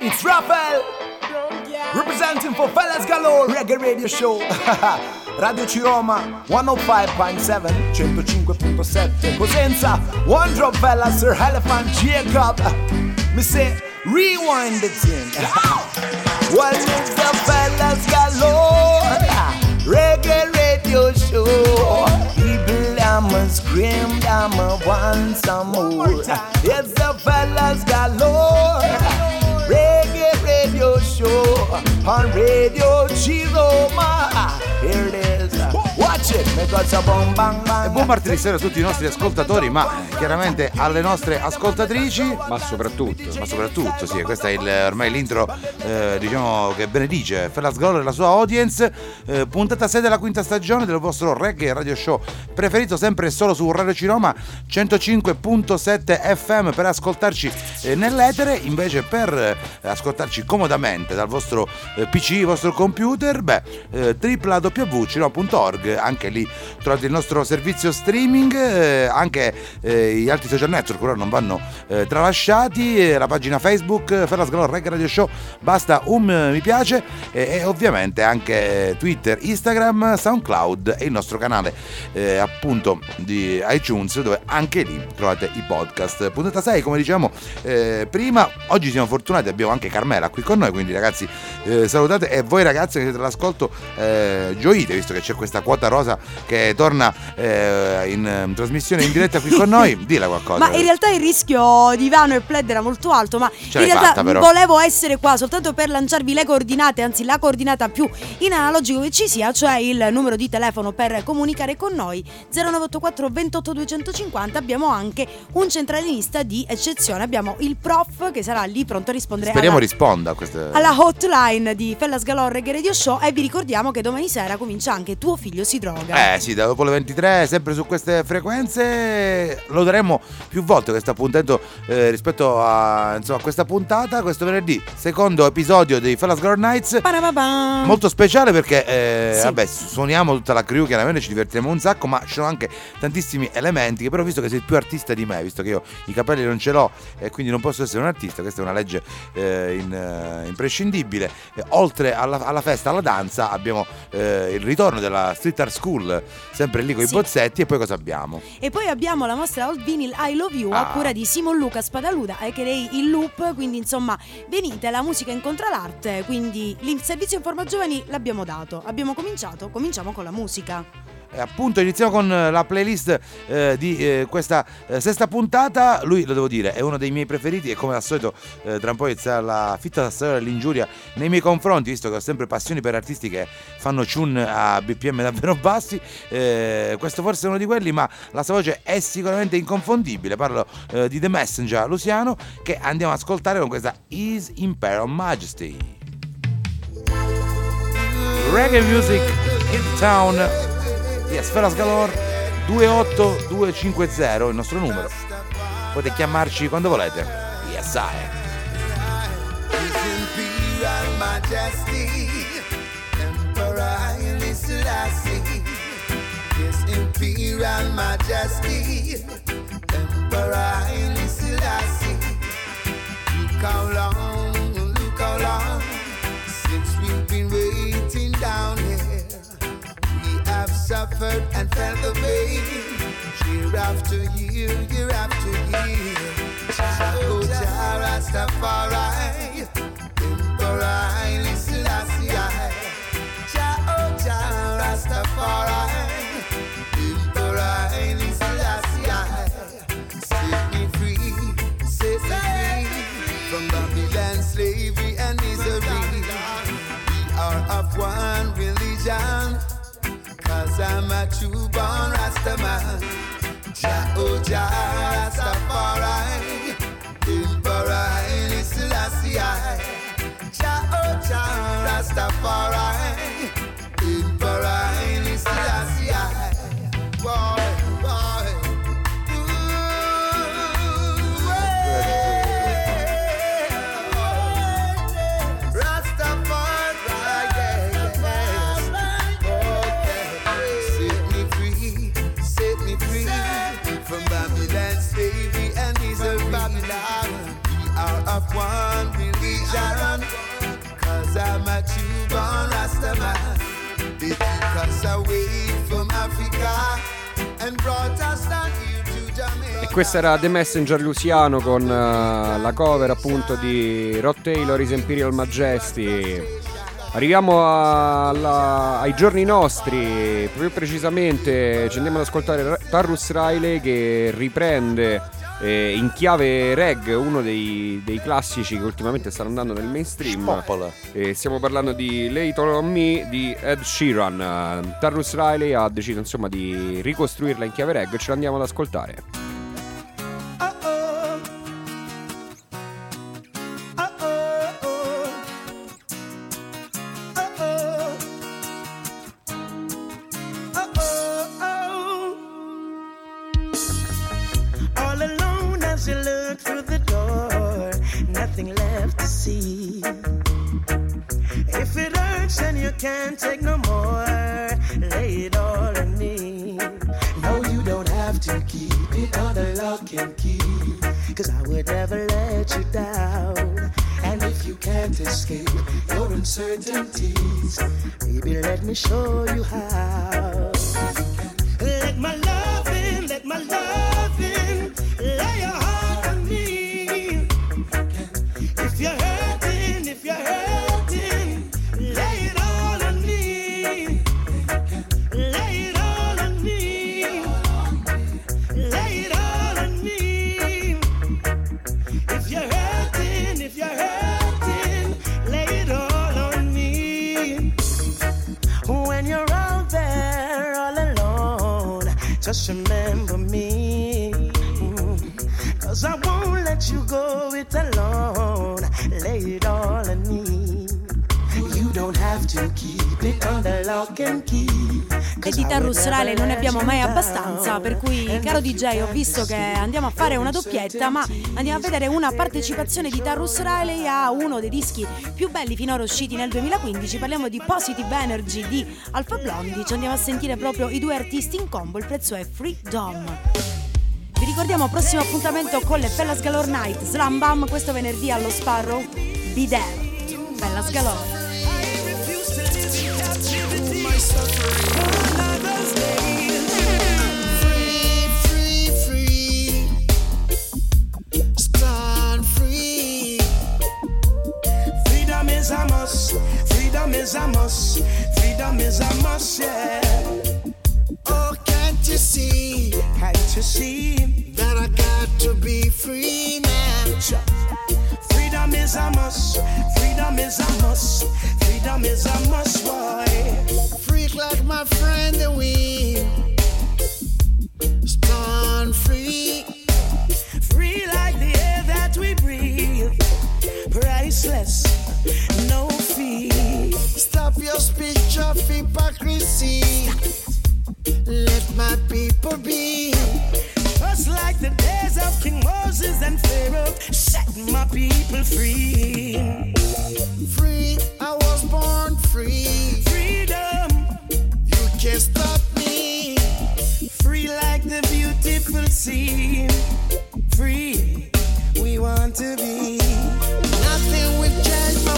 It's Raphael representing for Fellas Galore Reggae Radio Show. Radio Ciroma 105.7 105.7 Cosenza One Drop Fella Sir Elephant Jacob. Me say rewind the thing. What is the Fellas Galore? Reggae Radio Show. People I'ma scream I'ma want some more. It's the Fellas Galore. Reggae Radio Show on Radio Ciroma. Here it. E buon martedì sera a tutti i nostri ascoltatori, ma eh, chiaramente alle nostre ascoltatrici. Ma soprattutto. Ma soprattutto, sì, questa è il, ormai l'intro, eh, diciamo, che benedice Fellas Glory e la sua audience. Eh, puntata 6 della quinta stagione del vostro reggae radio show preferito, sempre e solo su Radio Ciroma 105.7 FM per ascoltarci eh, nell'etere. Invece, per eh, ascoltarci comodamente dal vostro eh, PC, vostro computer, beh, eh, www.ciroma.org, anche lì trovate il nostro servizio streaming, eh, anche eh, gli altri social network, ora non vanno eh, tralasciati, eh, la pagina Facebook, Ferras Galore Reggae Radio Show, basta un eh, mi piace e, ovviamente anche Twitter, Instagram, SoundCloud e il nostro canale eh, appunto di iTunes dove anche lì trovate i podcast. Puntata 6, come diciamo eh, prima, oggi siamo fortunati, abbiamo anche Carmela qui con noi, quindi ragazzi eh, salutate e voi ragazzi che siete all'ascolto eh, gioite visto che c'è questa quota rosa che torna eh, in, in trasmissione in diretta qui con noi, dilla qualcosa. Ma in realtà il rischio di Ivano e Pled era molto alto, ma Ce in realtà fatta, volevo essere qua soltanto per lanciarvi le coordinate, anzi la coordinata più in analogico che ci sia, cioè il numero di telefono per comunicare con noi 0984 28 250. Abbiamo anche un centralinista di eccezione, abbiamo il prof che sarà lì pronto a rispondere Speriamo alla, risponda a queste... alla hotline di Fellas Galore Radio Show e vi ricordiamo che domani sera comincia anche Tuo figlio si droga. Eh sì, da dopo le 23, sempre su queste frequenze, lo daremo più volte questo appuntamento eh, rispetto a, insomma, a questa puntata, questo venerdì, secondo episodio dei Fellas Girl Nights. Parababam. Molto speciale perché, eh, Sì. vabbè, suoniamo tutta la crew, chiaramente ci divertiremo un sacco, ma ci sono anche tantissimi elementi che però visto che sei più artista di me, visto che io i capelli non ce l'ho e quindi non posso essere un artista, questa è una legge eh, in- eh, imprescindibile, oltre alla, alla festa, alla danza, abbiamo eh, il ritorno della Street Art School, sempre lì con Sì. i bozzetti e poi cosa abbiamo? E poi abbiamo la nostra Old Vinyl I Love You a Ah. cura di Simon Luca Spadaluda che lei il loop, quindi insomma venite, la musica incontra l'arte, quindi il servizio Informa Giovani l'abbiamo dato, abbiamo cominciato, cominciamo con la musica. E appunto iniziamo con eh, la playlist eh, di eh, questa eh, sesta puntata. Lui, lo devo dire, è uno dei miei preferiti e come al solito eh, tra un po' inizia la fitta storia dell'ingiuria nei miei confronti, visto che ho sempre passioni per artisti che fanno tune a BPM davvero bassi. Eh, questo forse è uno di quelli, ma la sua voce è sicuramente inconfondibile. Parlo eh, di The Messenger Luciano che andiamo ad ascoltare con questa His Imperial Majesty. Reggae Music Hit Town di Sfera Galore 28250 il nostro numero. Potete chiamarci quando volete. Yes, I. Majesty, how long, suffered and felt the pain, year after year, year after year. Jah Rastafari, Emperor Selassie. Jah, oh, Jah Rastafari, Emperor Selassie. Set me free, set me free from Babylon slavery and misery. We are of one religion, I'm a true born Rastaman. Jah, oh Jah Rastafari, Emperor Selassie. Jah, oh Jah Rastafari, questa era The Messenger Luciano con eh, la cover appunto di Rod Taylor, His Imperial Majesty. Arriviamo alla- ai giorni nostri, più precisamente ci andiamo ad ascoltare Tarrus Riley che riprende eh, in chiave reg uno dei, dei classici che ultimamente stanno andando nel mainstream. Poppola. E stiamo parlando di Late on Me di Ed Sheeran. Eh, Tarrus Riley ha deciso insomma di ricostruirla in chiave reg, ce l'andiamo ad ascoltare. Abbiamo mai abbastanza, per cui caro DJ ho visto che andiamo a fare una doppietta, ma andiamo a vedere una partecipazione di Tarrus Riley a uno dei dischi più belli finora usciti nel 2015, parliamo di Positive Energy di Alpha Blondie, ci andiamo a sentire proprio i due artisti in combo, il prezzo è Freedom. Vi ricordiamo prossimo appuntamento con le Fellas Galore Night, Slam Bam questo venerdì allo Sparrow, Be There, Fellas Galore. Is a must. Freedom is a must, yeah. Oh, can't you see Can't you see? that I got to be free now? Freedom is a must. Freedom is a must. Freedom is a must, boy. Freak like my friend the wind. Stand free. Free like the air that we breathe. Priceless, no Stop your speech of hypocrisy. Let my people be. Just like the days of King Moses and Pharaoh, set my people free. Free, I was born free. Freedom, You can't stop me. free like the beautiful sea. Free, we want to be. Nothing will change my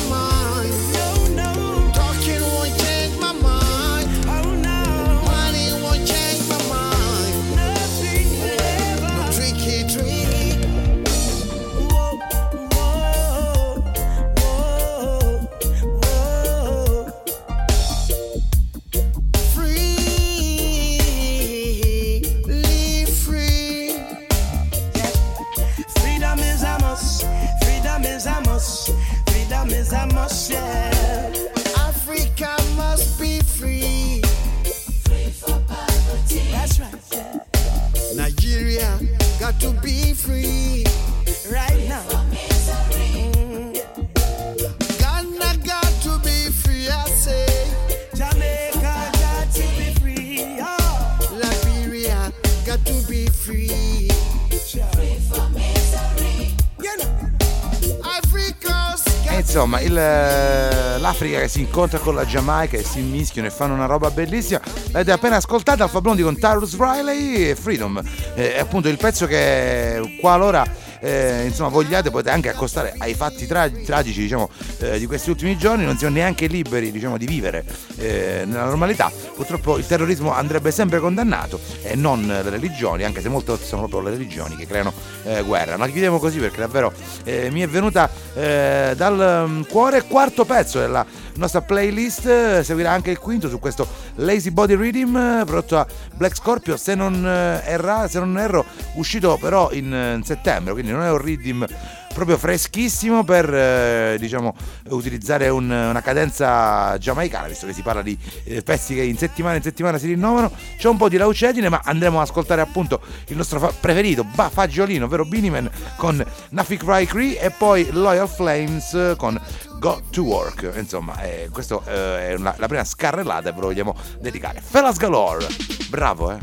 insomma, il, eh, l'Africa che si incontra con la Giamaica e si mischiano e fanno una roba bellissima. L'avete appena ascoltata Alfa Blondi con Tyrus Riley e Freedom. Eh, È appunto il pezzo che qualora eh, insomma vogliate potete anche accostare ai fatti tra- tragici diciamo, eh, di questi ultimi giorni, non siamo neanche liberi diciamo, di vivere eh, nella normalità. Purtroppo il terrorismo andrebbe sempre condannato e non le religioni, anche se molte volte sono proprio le religioni che creano eh, guerra. Ma chiudiamo così perché davvero eh, mi è venuta eh, dal mm, cuore quarto pezzo della nostra playlist, eh, seguirà anche il quinto su questo Lazy Body Rhythm eh, prodotto da Black Scorpio, se non, eh, erra, se non erro uscito però in, settembre, quindi non è un rhythm proprio freschissimo per eh, diciamo utilizzare un- una cadenza giamaicana visto che si parla di eh, pezzi che in settimana in settimana si rinnovano. C'è un po' di laucedine ma andremo ad ascoltare appunto il nostro fa- preferito ba- fagiolino ovvero Biniman con Nafik Rai Cree e poi Loyal Flames con Go to Work insomma eh, questa è una- la prima scarrellata e ve lo vogliamo dedicare Fellas Galore bravo eh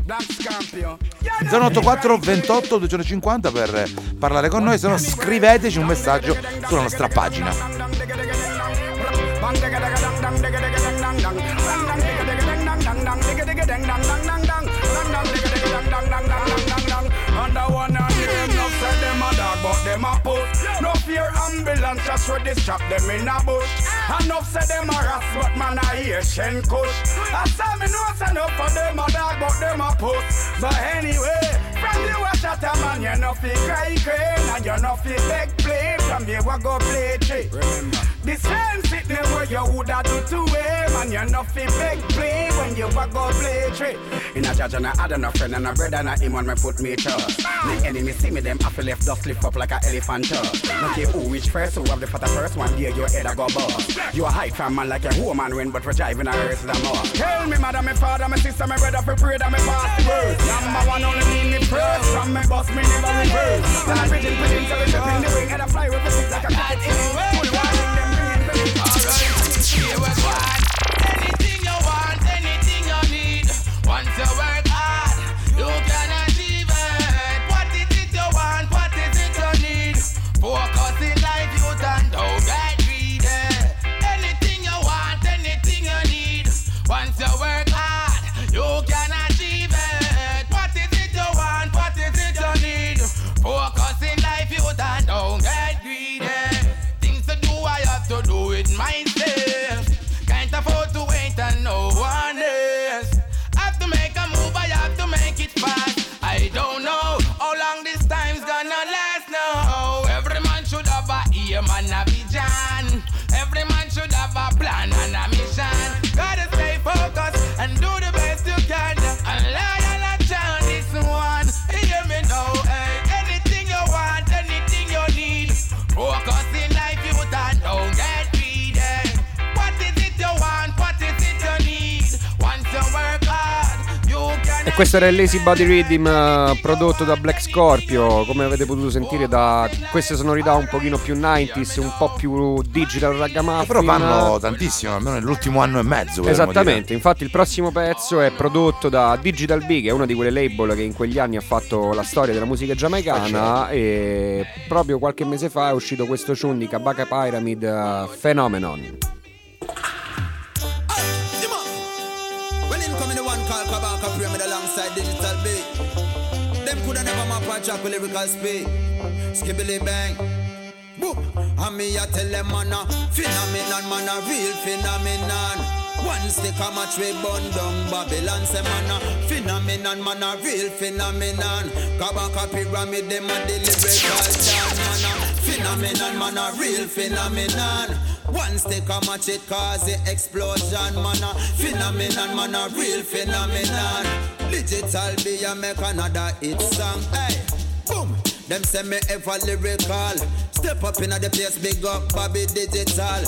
084 28 250 per parlare con noi, se no scriveteci un messaggio sulla nostra pagina. Under one and them, no say them a dog, but them a put. Ambulance, just ready strap them in a bush. Enough say them a ras, but man a Asian kush. I saw me know say enough for them a dog, but them a put. But anyway, from you a shot a man, you no fi cry crane, and you no fi beg play. From you a go play trick. Remember. The same sitting where you woulda do two way, man, you no fi beg play when you a go play trick. In a judge and I had no friend and a brother and a him on me put me trust. My enemy see me them after left dust lift up like a elephant tusk. No care who which first, who have the fatter first one day your head a go bust. You a hide from man like a woman when but for driving a earth the most. Tell me mother, me father, my sister, my brother, pray that me the word. Number one Start bridging, bridging, era Lazy Body Rhythm eh, prodotto da Black Scorpio, come avete potuto sentire da queste sonorità un pochino più 90s, un po' più digital ragamuffin. Però fanno tantissimo, almeno nell'ultimo anno e mezzo. Esattamente, infatti il prossimo pezzo è prodotto da Digital B, che è una di quelle label che in quegli anni ha fatto la storia della musica giamaicana e proprio qualche mese fa è uscito questo tune di Kabaka Pyramid eh, Phenomenon. Track with lyrical speed. Skibbly bang. Boop. And me a tell them man a phenomenon, man a real phenomenon. One stick a match we bun down Babylon say man a phenomenon, man a real phenomenon. Kabaka Pyramid them a the lyrical dan man a phenomenon, man a real phenomenon. One stick a match it cause the explosion man a phenomenon, man a real phenomenon. Digital B a make another hit song. Hey, boom. Them say me ever lyrical. Step up in the place, big up Bobby Digital.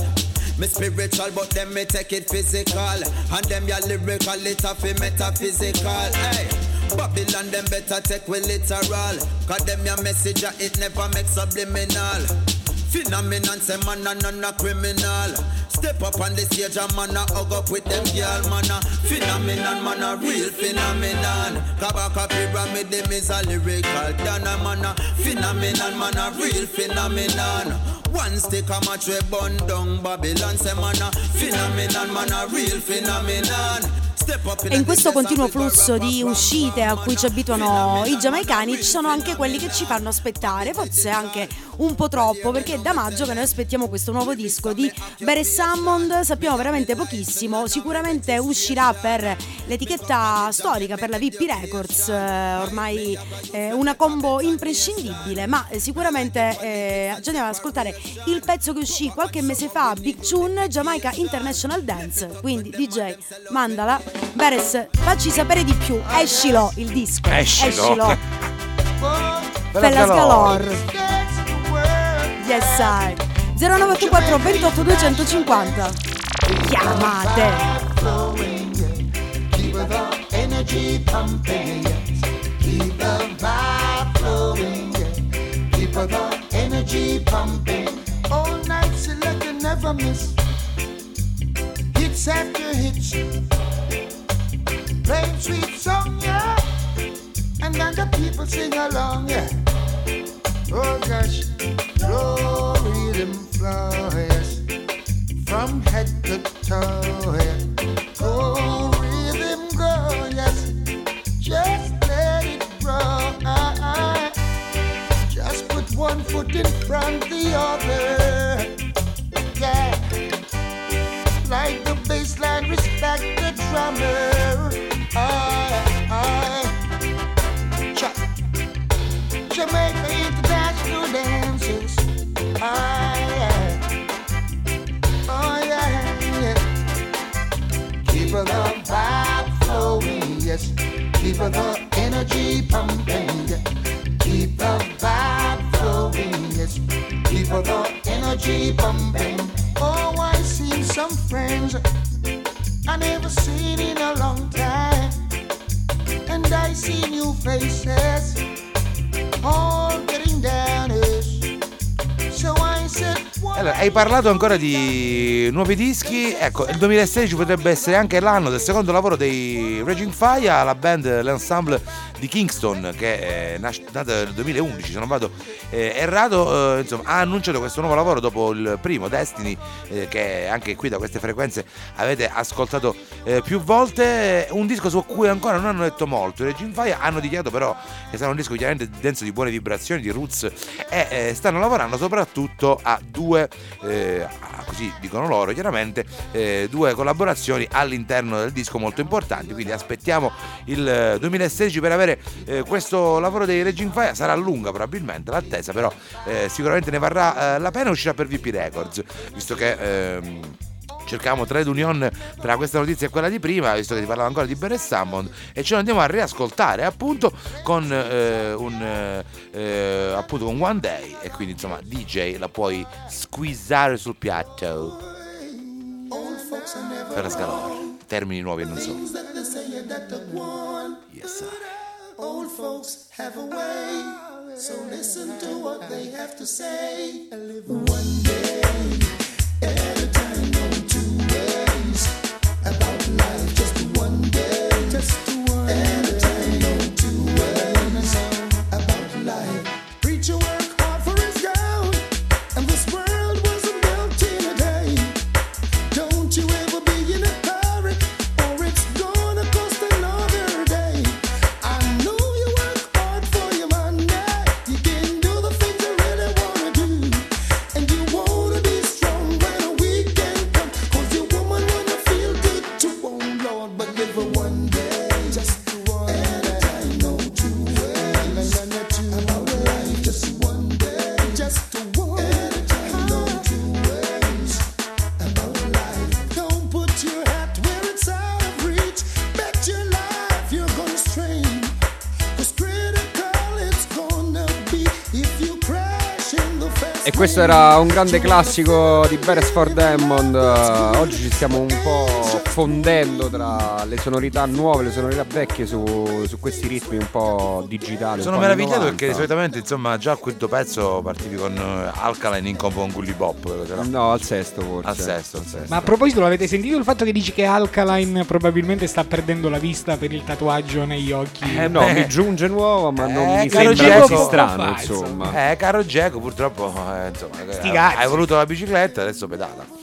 Me spiritual, but them me take it physical. And them ya lyrical, it a fi metaphysical. Hey. Babylon them better take we literal Cause them your message it never make subliminal Phenomenon say man a none a criminal. Step up on the stage and man a hug up with them girl man a Phenomenon man a real phenomenon. Kabaka pyramid them is a lyrical Dana man a phenomenon man a real phenomenon. One stick a match we bun down Babylon say man a phenomenon man a real phenomenon E in questo continuo flusso di uscite a cui ci abituano i giamaicani ci sono anche quelli che ci fanno aspettare, forse anche un po' troppo, perché è da maggio che noi aspettiamo questo nuovo disco di Bere Hammond, sappiamo veramente pochissimo, sicuramente uscirà per l'etichetta storica, per la VP Records, eh, ormai eh, una combo imprescindibile, ma sicuramente eh, ci andiamo ad ascoltare il pezzo che uscì qualche mese fa, Big Tune, Jamaica International Dance, quindi DJ, mandala, Beres, facci sapere di più, escilo il disco, Escilo. Fellas Galore. Yes, I. 0984 28 250. Chiamate. Keep the energy pumping. Keep the vibe flowing. Keep the energy pumping. All night selector never miss. Hits after hits. Playing sweet song, yeah. And then the people sing along, yeah. Oh gosh, flow rhythm flow, yes. From head to toe, yeah. Go rhythm go, yes. Just let it grow. Just put one foot in front the other. Yeah. Like the bass line, respect the drummer. Cha. Jamaica International Dances. Yeah, yeah. Keep the vibe flowing, yes. Keep the energy pumping, yeah. Keep the vibe flowing, yes. Keep the energy pumping. I seen some friends I never seen in a long time. And I see new faces. All getting Allora, hai parlato ancora di nuovi dischi, ecco, il 2016 potrebbe essere anche l'anno del secondo lavoro dei Raging Fire, la band, l'ensemble di Kingston che è nas- nata nel 2011, se non vado eh, errato, eh, insomma, ha annunciato questo nuovo lavoro dopo il primo, Destiny, eh, che anche qui da queste frequenze avete ascoltato eh, più volte, un disco su cui ancora non hanno detto molto, i Raging Fire hanno dichiarato però che sarà un disco chiaramente denso di buone vibrazioni, di roots e eh, stanno lavorando soprattutto a due, eh, così dicono loro chiaramente, eh, due collaborazioni all'interno del disco molto importanti, quindi aspettiamo il eh, 2016 per avere eh, questo lavoro dei Raging Fire, sarà lunga probabilmente l'attesa, però eh, sicuramente ne varrà eh, la pena uscirà per VP Records, visto che... ehm, cercavamo trade union tra questa notizia e quella di prima, visto che ti parlavo ancora di Barry Hammond, e ce lo andiamo a riascoltare appunto con eh, un eh, appunto con One Day e quindi insomma DJ la puoi squeezare sul piatto per la scalare. Termini nuovi e non so. Yes, sir. Old folks have a way, so listen to what they have to say. And live one day questo era un grande classico di Beresford Hammond. Oggi ci stiamo un po' fondendo tra le sonorità nuove e le sonorità vecchie su, su questi ritmi un po' digitali. Sono po' meravigliato 90. perché solitamente insomma già a quinto pezzo partivi con eh, Alkaline in combo con Gully Bop. No, al sesto forse. Al sesto, al sesto. Ma a proposito, l'avete sentito il fatto che dici che Alkaline probabilmente sta perdendo la vista per il tatuaggio negli occhi? Eh, no, mi giunge nuovo, ma non Eh, mi sembra Giacomo, così strano, fa, insomma. Eh, caro Geco, purtroppo eh, insomma, Sti cazzi. hai voluto la bicicletta, adesso pedala.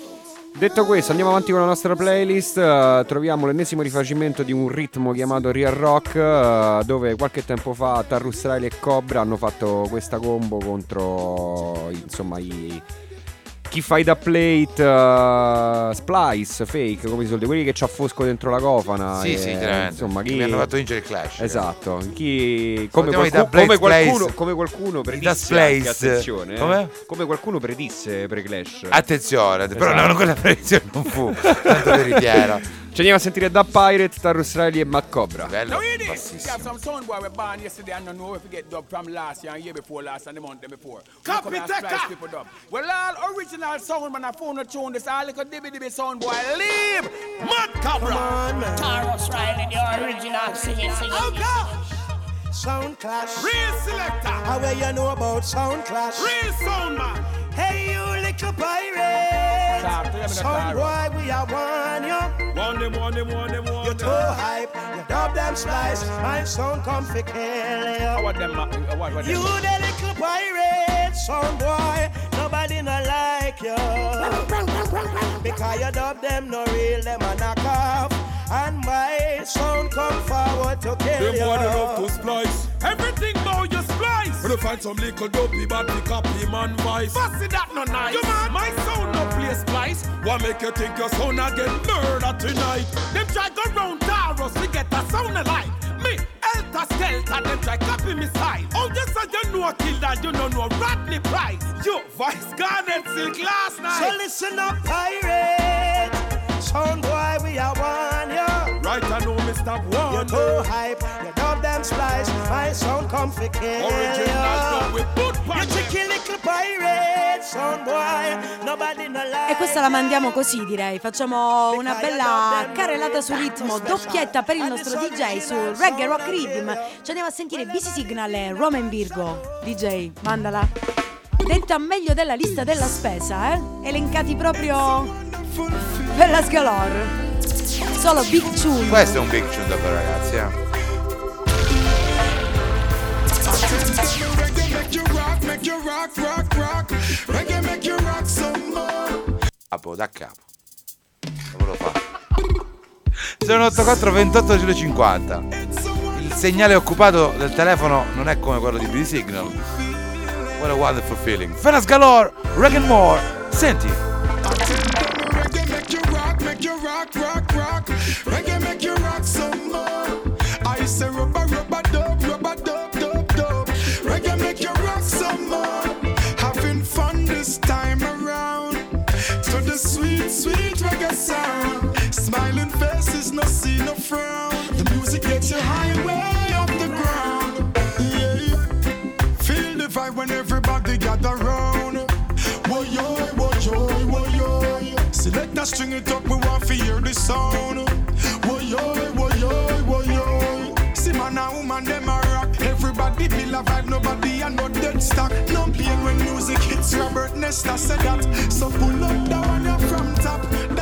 Detto questo, andiamo avanti con la nostra playlist. eh, troviamo l'ennesimo rifacimento di un ritmo chiamato Real Rock, eh, dove qualche tempo fa Tarrus Riley e Cobra hanno fatto questa combo contro insomma i. Chi fa i da plate, eh, splice, fake, come si suol dire, quelli che c'ha fosco dentro la cofana. Sì, e, sì, chiaramente. Insomma, chi Mi hanno fatto vincere il Clash. Esatto, chi come, qualcu- come qualcuno, come qualcuno predisse anche, attenzione, eh. Come? qualcuno predisse pre-Clash. Attenzione, però Esatto. no, quella predizione non fu tanto veritiera. Ci andiamo a sentire da Pirate, Tarus Riley e Matt Cobra. Bello, bassissimo. Copy that Well, all original sound man, I phone a tune this all like a dibby dibby sound boy. Leave Matt Cobra. Tarus Riley, the original singing, singing. Oh gosh. Sound clash. real selector, How well you know about sound clash? real sound man. Hey, you little pirate. Stop, tell me the Sound boy, we are one you. One them, one them, one them, one You're too hype. You dub them splice. My sound come fi kill you. What them, uh, what, what them? You the little pirate, sound boy. Nobody no like you. Because you dub them no real, them a knock off. And my sound come forward to kill Them boy they love you. to splice. Everything about you splice. When you find some little dopey bad pick up him and vice. Fussy that no nice. You man, my sound no play splice. What make you think your son again murder tonight? Them try go round Tarrus to get a sound alike. Me, Elta Skelter, them try copy me style. Oh, yes, I you know kill that, you know no Rodney Price. You, Vice Garnet Silk last night. So listen up, pirate. Sound boy, we are one you. Right, Stop You're one. too hype. You dub them splice. My sound come fi kill you. tricky little pirate, sound boy. Nobody no like E questa la mandiamo così direi, facciamo una bella carrellata sul ritmo, doppietta per il nostro DJ su Reggae Rock Rhythm. Ci andiamo a sentire BC Signal e Roman Virgo. DJ, mandala. Detta meglio della lista della spesa, eh? Elencati proprio per la Scalor. Solo Big Tune. Questo è un big tune davvero ragazzi, eh. Capo, da capo. Come lo fa? 084 28 050. Il segnale occupato del telefono non è come quello di BD Signal. What a wonderful feeling. Felas Galore, Reggae More. Senti. Make you rock, make you rock, rock. Frown. The music gets you high way off the ground. Yeah. Feel the vibe when everybody gather round. Woy yo, woy yo, woy yo. Select that string it up, we want to hear the sound. Woy yo, woy yo, woy yo. See man and woman them a rock. Everybody feel a vibe, nobody a no dead stock. No pain when music hits. Robert Nesta said that. So pull up that one you from top.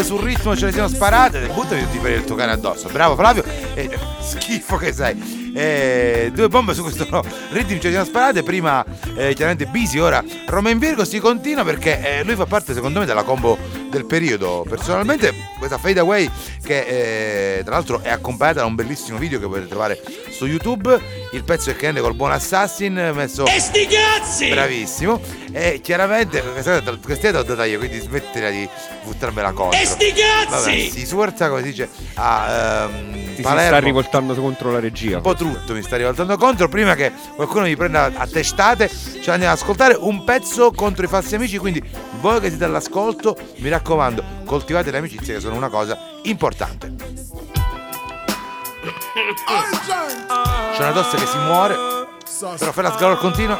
Bombe sul ritmo ce le siamo sparate, buttami tutti per il tuo cane addosso. Bravo Flavio, e, schifo che sei. Eh, due bombe su questo ritmo ce le siamo sparate. Prima eh, chiaramente Bisi, ora Roma in Virgo. Si continua perché eh, lui fa parte secondo me della combo del periodo. Personalmente questa Fade Away che eh, tra l'altro è accompagnata da un bellissimo video che potete trovare su YouTube. Il pezzo è che rende col buon Assassin messo... E sti cazzi! Bravissimo. E chiaramente questa è da data io, quindi smettila di buttarmela contro. E sti cazzi! Vabbè, si sforza, come si dice, a ehm, Ti si Palermo. sta rivoltando contro la regia. Un po' tutto mi sta rivoltando contro. Prima che qualcuno mi prenda a testate, ce l'andiamo ad ascoltare un pezzo contro i falsi amici. Quindi voi che siete all'ascolto, mi raccomando, coltivate le amicizie che sono una cosa importante. C'è una tosse che si muore, però fai la scalor continua.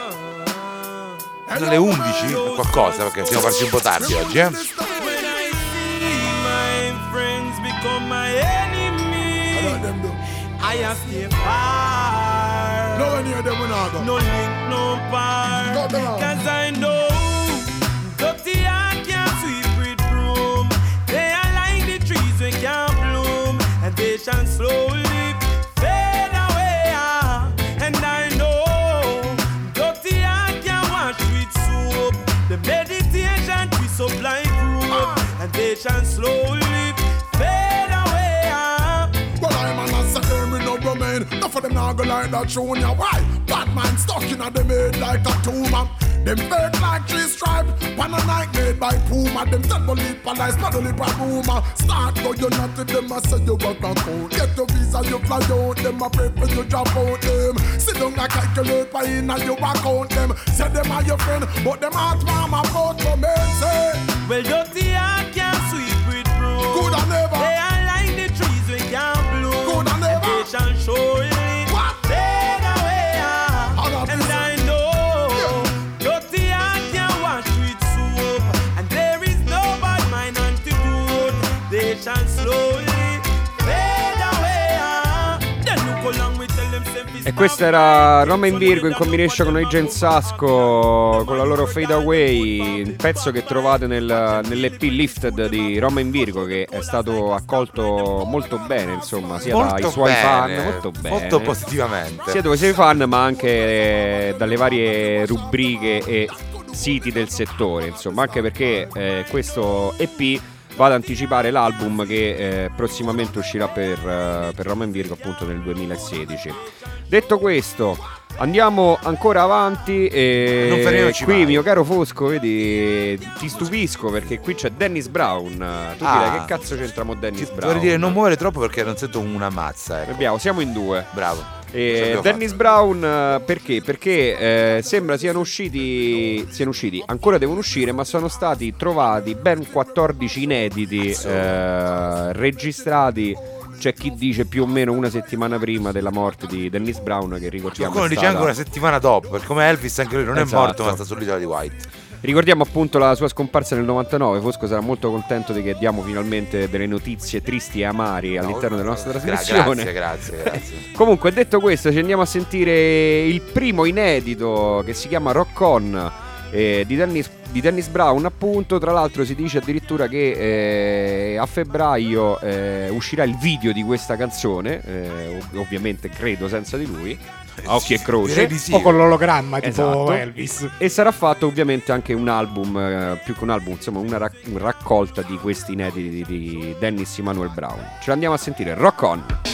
Sono le 11 o qualcosa perché siamo partiti un po' tardi oggi, eh? I have stay far. No one near them when I go. No link, no bar. Go down. Cause I The meditation up like rope, and they shall slowly Now go like that junior. Why? Bad man stuck in a them head like a tumor. Them fake like three stripe. Pan a night made by Puma. Them dead bullet police, not only by rumor. Start go you not to them, I say you work a count. Get your visa, you fly out. Them a pray for you drop out them. Sit down and calculate by in and you account them. Say them are your friend, but them heart mama vote for me. Say, Well, dirty heart E questa era Roma in Virgo in combination con Agent Sasco con la loro Fade Away, il pezzo che trovate nel- nell'EP Lifted di Roma in Virgo che è stato accolto molto bene, insomma, sia dai Molto suoi bene, fan, molto bene. molto positivamente. Sia dai suoi fan, ma anche dalle varie rubriche e siti del settore, insomma, anche perché eh, questo EP va ad anticipare l'album che eh, prossimamente uscirà per, eh, per Roma in Virgo appunto nel 2016. Detto questo, andiamo ancora avanti e Non fermiamoci qui mai. mio caro Fosco, vedi, ti stupisco perché qui c'è Dennis Brown. Tu Ah. direi che cazzo c'entriamo Dennis Brown? Vorrei dire non muovere troppo perché non sento una mazza. Ecco. Abbiamo, siamo in due. Bravo. E Dennis fatto? Brown eh, perché? Perché eh, sembra siano usciti, siano usciti, ancora devono uscire, ma sono stati trovati ben 14 inediti eh, registrati. C'è chi dice più o meno una settimana prima della morte di Dennis Brown, che ricordiamo. Qualcuno è dice anche una settimana dopo, perché come Elvis anche lui non è Esatto. morto, ma sta sull'isola di White. Ricordiamo appunto la sua scomparsa nel 99. Fosco sarà molto contento di che diamo finalmente delle notizie tristi e amari all'interno della nostra Gra- trasmissione. grazie, grazie, grazie. Comunque, detto questo, ci andiamo a sentire il primo inedito che si chiama Rock On eh, di, Dennis, di Dennis Brown. Appunto, tra l'altro, si dice addirittura che eh, a febbraio eh, uscirà il video di questa canzone. eh, ov- ovviamente, credo senza di lui. A occhi e croce. Di sì. O con l'ologramma tipo Esatto. Elvis. E sarà fatto ovviamente anche un album, eh, più che un album, insomma una rac- raccolta di questi inediti di, di Dennis Emanuel Brown. Ce l'andiamo a sentire, Rock On.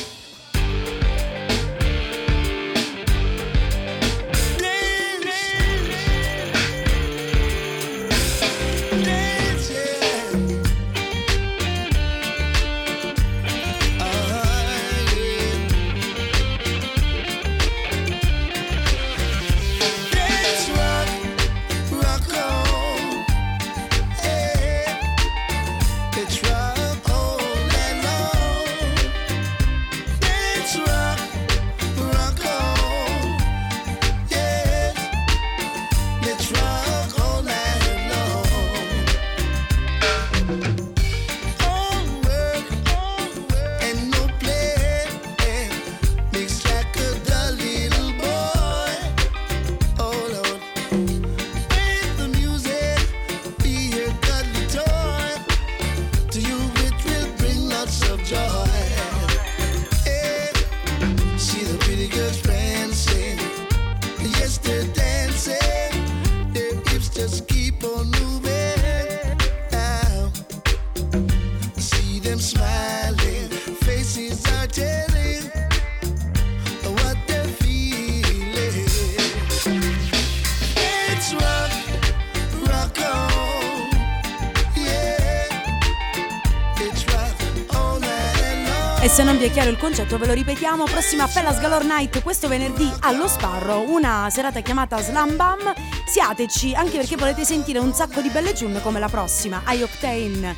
Concetto ve lo ripetiamo, prossima Fellas Galore Night questo venerdì allo Sparro, una serata chiamata Slam Bam. Siateci, anche perché volete sentire un sacco di belle tune come la prossima, I Octane.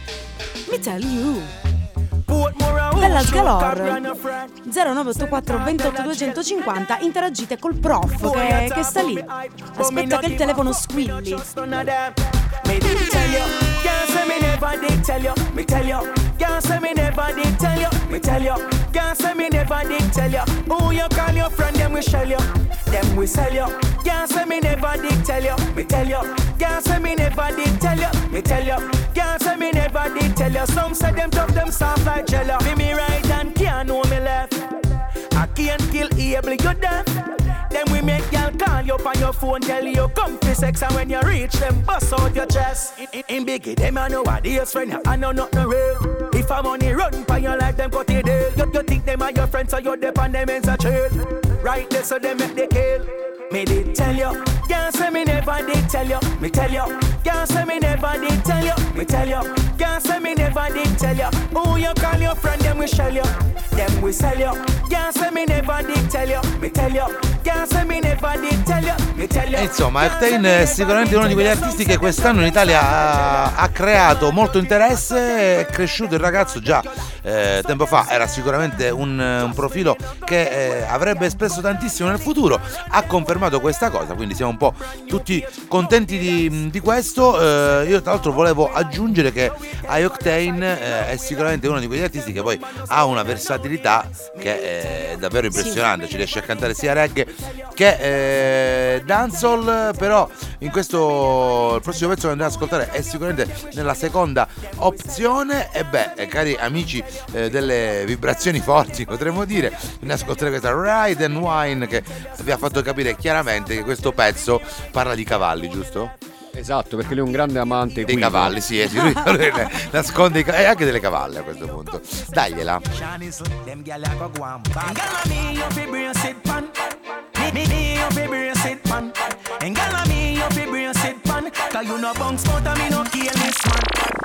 Me tell you. Fellas Galore 0984 28 250 interagite col prof che, che sta lì. Aspetta che il telefono squilli. Me did tell you, can't say me never did tell you. Me tell you, can't say me never did tell you. Me tell you, can't say me never did tell you. Who you call your friend, them we shell you, them we sell you. Can't say me never did tell you. Me tell you, can't say me never did tell you. Me tell you, can't say me never did tell you. Some say them tough, them soft like jello. Be me right and can't know me left. I can't kill able you deaf. You on your phone, tell you come for sex, and when you reach them, bust out your chest. In, in, in biggie, them I know what deals friend, I know nothing real. If I'm on money run for your life, them cut it deal. You, you think them are your friends, so you depend them in a trail. Right there, so they make the kill. Me did tell you, can't say me never did tell you. Me tell you, can't say me never did tell you. Me tell you, can't say me never did tell you. Who you call your friend, them we shell you, them we sell you. Can't say me never did tell you. Me tell you, can't say me never did tell you. E insomma, Octane è sicuramente uno di quegli artisti che quest'anno in Italia ha, ha creato molto interesse, è cresciuto il ragazzo già eh, tempo fa, era sicuramente un, un profilo che eh, avrebbe espresso tantissimo nel futuro, ha confermato questa cosa, quindi siamo un po' tutti contenti di, di questo. Eh, io tra l'altro volevo aggiungere che Octane eh, è sicuramente uno di quegli artisti che poi ha una versatilità che è davvero impressionante, ci riesce a cantare sia reggae che eh, dancehall, però in questo il prossimo pezzo che andremo ad ascoltare è sicuramente nella seconda opzione e beh, eh, cari amici eh, delle vibrazioni forti, potremmo dire, ne ascoltare questa Ride and Wine che vi ha fatto capire chiaramente che questo pezzo parla di cavalli, giusto? Esatto, perché lui è un grande amante Dei guido. cavalli, sì, eh, sì, lui, nasconde i cavalli e anche delle cavalle a questo punto. Dagliela. Me. Me you fi brace it pan. And a me you fi brace it. 'Cause you no bounce out and me no this man.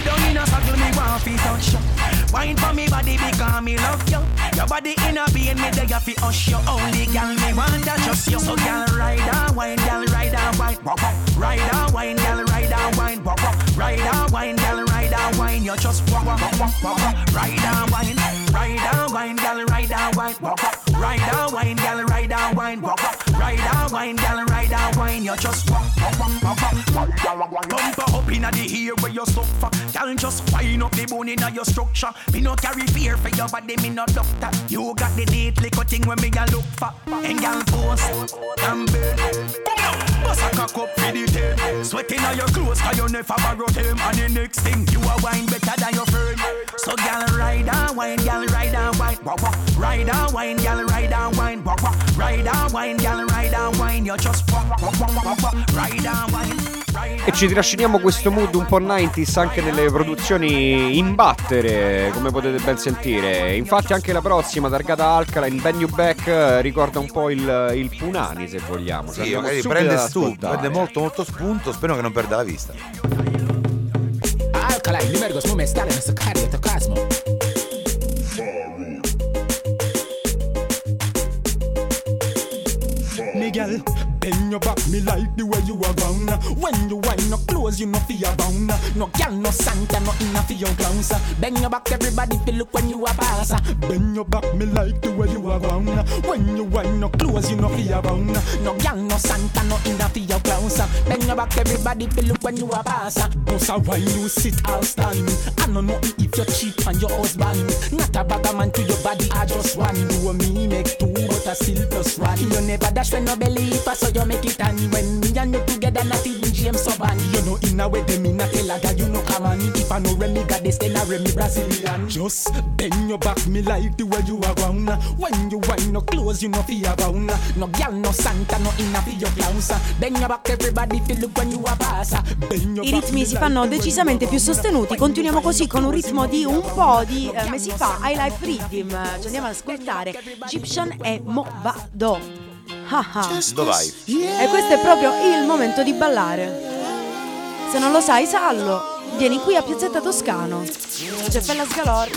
Sit down in a circle, me want fi touch you. Wine for me body because me love you. Your body in a being me there fi hush you. Only gyal me want to trust you. So gyal ride and wine, gyal ride and wine. Wop, wop. Ride and wine, gyal ride and wine. Wop, wop. Ride and wine, gyal ride and wine. You just wop, wop, wop, wop, wop. Ride and wine, ride and wine, gyal ride and wine. Wop, wop. Ride and wine, gyal ride and wine. Wop, wop. Ride and wine, gyal ride and wine. You just walk, walk, walk, walk, walk. Bumper up inna the ear where you suffer. Gyal just wind up the bone inna your structure. Me no carry fear for your body, me no doctor. You got the neat little thing when me a look for. And gyal pose and bend. Come now, bust a cock up for the tail. Sweat inna your clothes 'cause you never borrow them. And the next thing you a wine better than your friend. So gyal ride and wine, gyal ride and wine. Wah, wah. Ride and wine, gyal ride and wine. Wah, wah. Ride and wine, gyal ride and wine. You just wah, wah, wah, wah, wah. ride and wine. E ci trasciniamo questo mood un po' 90s anche nelle produzioni in battere, come potete ben sentire. Infatti anche la prossima, targata Alkaline, Ben You Back, ricorda un po' il, il Punani se vogliamo. Sì, subito prende, stu- prende molto molto spunto, spero che non perda la vista. Alcalai, l'immergo, smume. Miguel, bend your back, me like the way you are gone. When you wind up close, you no fear bound. No gal, no Santa, no inna for your clowns. Bend your back, everybody feel look when you are pass. Bend your back, me like the way you are gone. When you wind up close, you no fear bound. No gal, no Santa, no inna for your clowns. Bend your back, everybody feel look when you are pass. Bossa wine, you sit all stand. I don't know if you're cheap and your husband. Not a bag man to your body, I just want do me make two, but I still plus one. You never dash when no believe, so you make it and when me and you together, not even James Soban. You know in a way them in a tell a girl, you know come on. If I know Remy got the this, then I me Brazilian. Just bend your back, me like the way you are gone. When you wind no clothes, you no fear bound. No gal, no Santa, no inna for your clowns. Bend your back, everybody feel look when you a pass. Bend your I ritmi si fanno decisamente più sostenuti. Continuiamo così con un ritmo di un po' di eh, mesi fa. I Life Rhythm. Ci andiamo ad ascoltare Egyptian e Movado. Ah ah. Dove vai? E questo è proprio il momento di ballare. Se non lo sai, sallo. Vieni qui a Piazzetta Toscano. C'è Bella Sgalor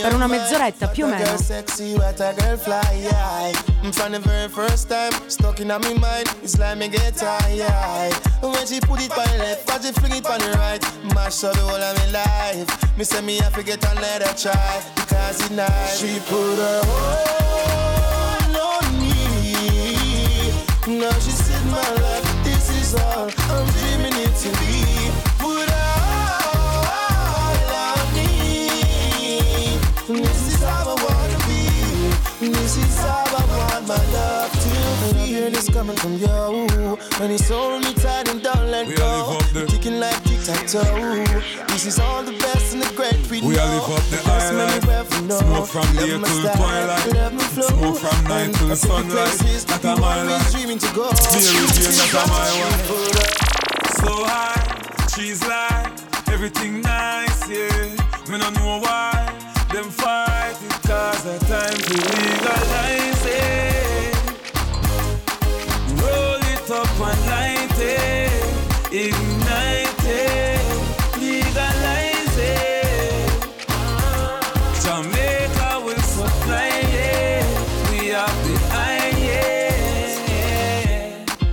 per una mezz'oretta più o meno. Fly, yeah. From the very first time, stuck in my mind, it's like me get tired. When she put it on the left, I just fling it on the right. Mash up the whole of my life. Me say me have to get another try, because it's nice. She put her me. Now she said my life, this is all I'm dreaming it to be. Her all on me. This is how I wanna be. This is how I want my love to be. Hear this coming from you. When it's hold me tight and don't let We go. Like tic tac toe. This is all the best and the great we, We know. all live up the memory. Smoke from day till twilight. Smoke from night till I see sunrise. places That a my life. dreaming to go. Mary Jane, that a my wife. So high, she's like everything nice, yeah. Me no know why them fight it cause the time to legalize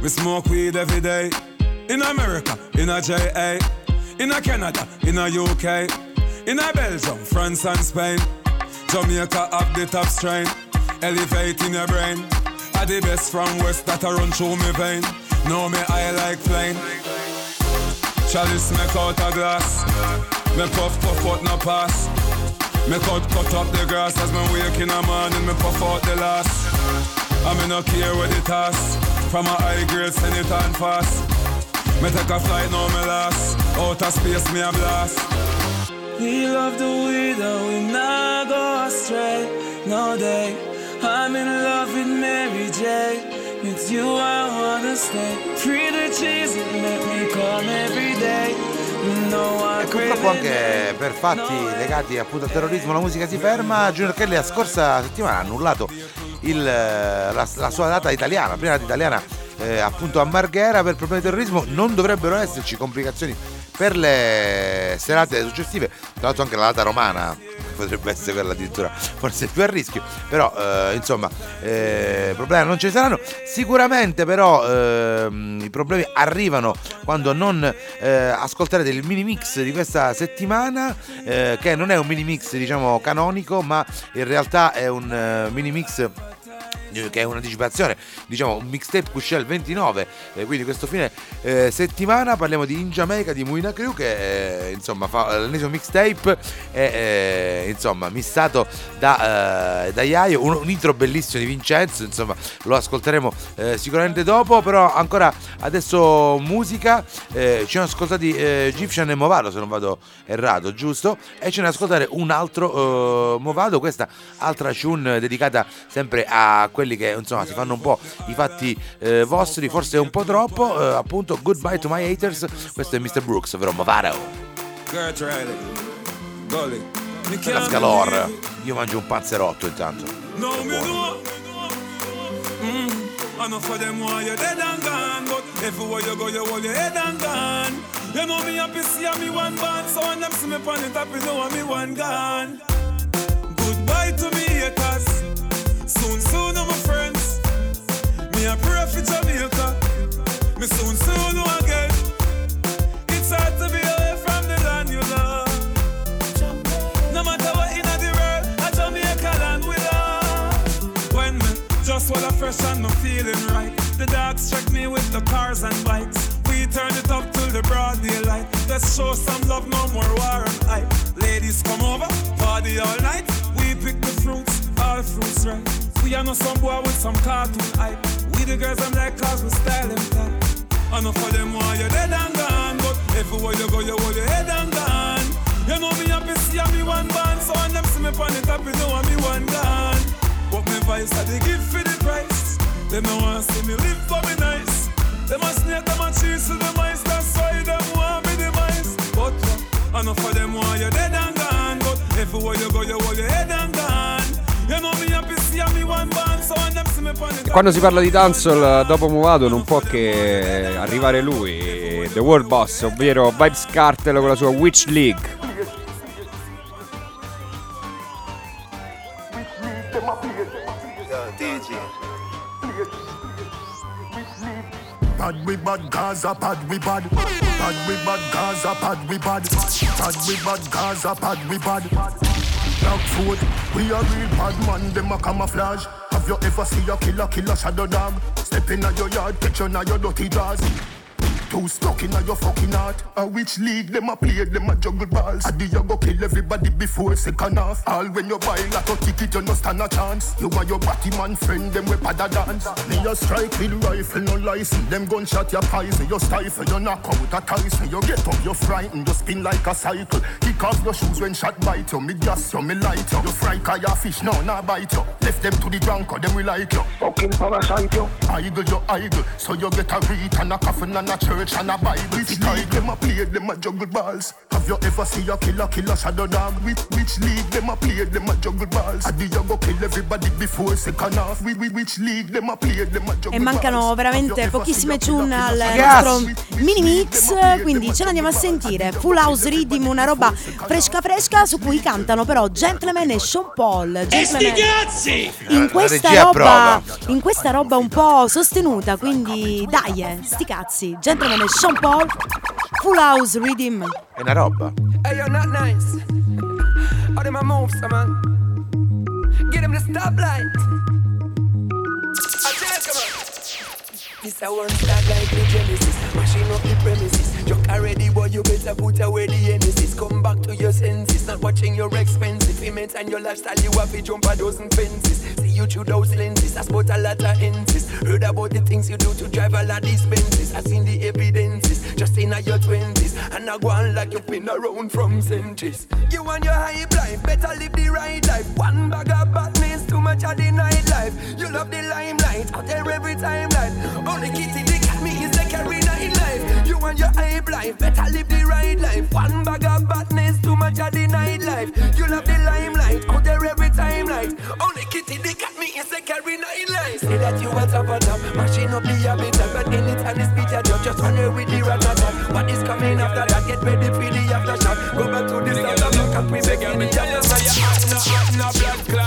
We smoke weed every day. In America, in a JA, in a Canada, in a UK, in a Belgium, France and Spain. Jamaica have the top strain, elevating your brain. Are the best from west that I run through me vein. Know me I like plain. Chalice make out a glass. Me puff puff out no pass. Me cut cut up the grass as me wake in the morning. Me puff out the last. I me no care where the toss. From a high grade send it on fast. Me take a flight now me last. Outer space me a blast. We love the way that we not go astray. No day. I'm in love with Mary J. With you I wanna stay. Free the cheese and let me come every day. I Purtroppo anche per fatti legati appunto al terrorismo la musica si ferma. Junior Kelly la scorsa settimana ha annullato il, eh, la, la sua data italiana, la prima data italiana eh, appunto a Marghera per problemi di terrorismo. Non dovrebbero esserci complicazioni per le serate successive. Tra l'altro anche la data romana potrebbe essere quella addirittura forse più a rischio. Però eh, insomma eh, problemi non ne saranno. Sicuramente però ehm, i problemi arrivano quando non eh, ascolterete il mini mix di questa settimana, eh, che non è un mini mix diciamo canonico, ma in realtà è un eh, mini mix eh, che è un'anticipazione, diciamo un mixtape che uscirà il 29, eh, quindi questo fine eh, settimana parliamo di In Jamaica di Muina Crew che eh, insomma fa l'ennesimo mixtape e insomma missato da, eh, da Iaio, un, un intro bellissimo di Vincenzo, insomma lo ascolteremo eh, sicuramente dopo, però ancora adesso musica, eh, ci siamo ascoltati eh, Egyptian e Movado se non vado errato, giusto? E ce ne ascoltare un altro eh, Movado, questa altra tune dedicata sempre a quelli che insomma si fanno un po' i fatti eh, vostri, forse un po' troppo, eh, appunto Goodbye to my haters, questo è Mr. Brooks, ovvero Movado. Kurt Riley. Gully. Me La can't scalor, io mangio un panzerotto intanto. No, me know. Of them want you dead and gone, but everywhere you go, you hold your head and gone. You know me happy see me one band, so when them see me on the top, you know me one gone. Goodbye to me haters. My friends. Me a pray for Jamaica. Me soon, soon, again. It's hard to be away from the land you love. No matter what in the world, Jamaica land we love. When me just while I fresh and me feeling right, the dogs check me with the cars and bikes. We turn it up till the broad daylight. Let's show some love, no more war and hype. Ladies come over, party all night. We pick the fruits, all fruits right. We are not some boy with some cartoon hype. We the girls I'm like cause we style them tight. Enough of them want you dead and gone, but everywhere you go you hold your head and gone. You know me happy see me one band, so when them see me pon the top, you know I'm me one gone. But me vice I they give for the price. Them no want see me live for me nice. Them a snake, them a cheese to the mice. That's why them want me the mice. But uh, enough of them want you dead and gone. But everywhere you go, you hold your head and Quando si parla di dancehall dopo Movado non può che arrivare lui, The World Boss, ovvero Vibes Cartel con la sua Witch League. Bad we bad, Gaza bad we bad. Bad we bad, Gaza bad we bad. Bad we bad, Gaza bad we bad. Black food, we a real bad man, them a camouflage. Have you ever see a killer, killer shadow dog? Step in your yard, catch you your dirty jaws. Too stuck in your fucking heart. A which league them a play, them a juggle balls. Adi you go kill everybody before second half. All when you buy like a ticket, you no stand a chance. You and your batty man friend, them we pada dance. Me a strike with rifle, no license. Them gunshot your poison, you stifle, you knock out a Tyson. You get up, you frightened, you spin like a cycle. Kick off your shoes when shot bite you. Me gas you, me light you. You fry kaya fish, no, nah bite you. Left them to the drunk, or them we like you. Fucking parasite you. Idle, you idle. So you get a read and a coffin and a church and a Bible. Which league them a play, them a juggle balls. Have you ever see a killer, killer shadow dog? Which, which league them a play, them a juggle balls? Adi you go kill everybody before second half. Which, which, which league them a play, them a juggle E mancano veramente pochissime tune al nostro mini mix, quindi ce l'andiamo a sentire. Full House Rhythm, una roba fresca fresca su cui cantano però Gentleman e Sean Paul. Gentleman in questa roba in questa roba un po' sostenuta, quindi dai, eh, sti cazzi. Gentleman e Sean Paul, Full House Rhythm. È una roba. Hey, you're not nice. How them a move, some man? Get them the stoplight. I tell you, come on. This a one start like the Genesis, mashing up the premises. Joke already, boy, you better put away the enemies. Come back to your senses, not watching your expensive image and your lifestyle. You have to jump a dozen fences. See you through those lenses. I spot a lot of ends. Heard about the things you do to drive a lot of Benzes. I seen the evidences, just in your twenties, and I go on like you've been around from centuries. You want your high life, better live the right life. One bag of badness, too much of the nightlife. You love the limelight, out there every time life. Only kitty night life. You want your high life, better live the right life. One bag of badness, too much of the nightlife. You love the limelight, out there every time light. Only kitty they got me the carry night life. Say that you want top of top, mashing up the habitat, but in and this speech I just run with the rat What is coming after that? Get ready for the aftershock. Go back to the start of the country, me the you you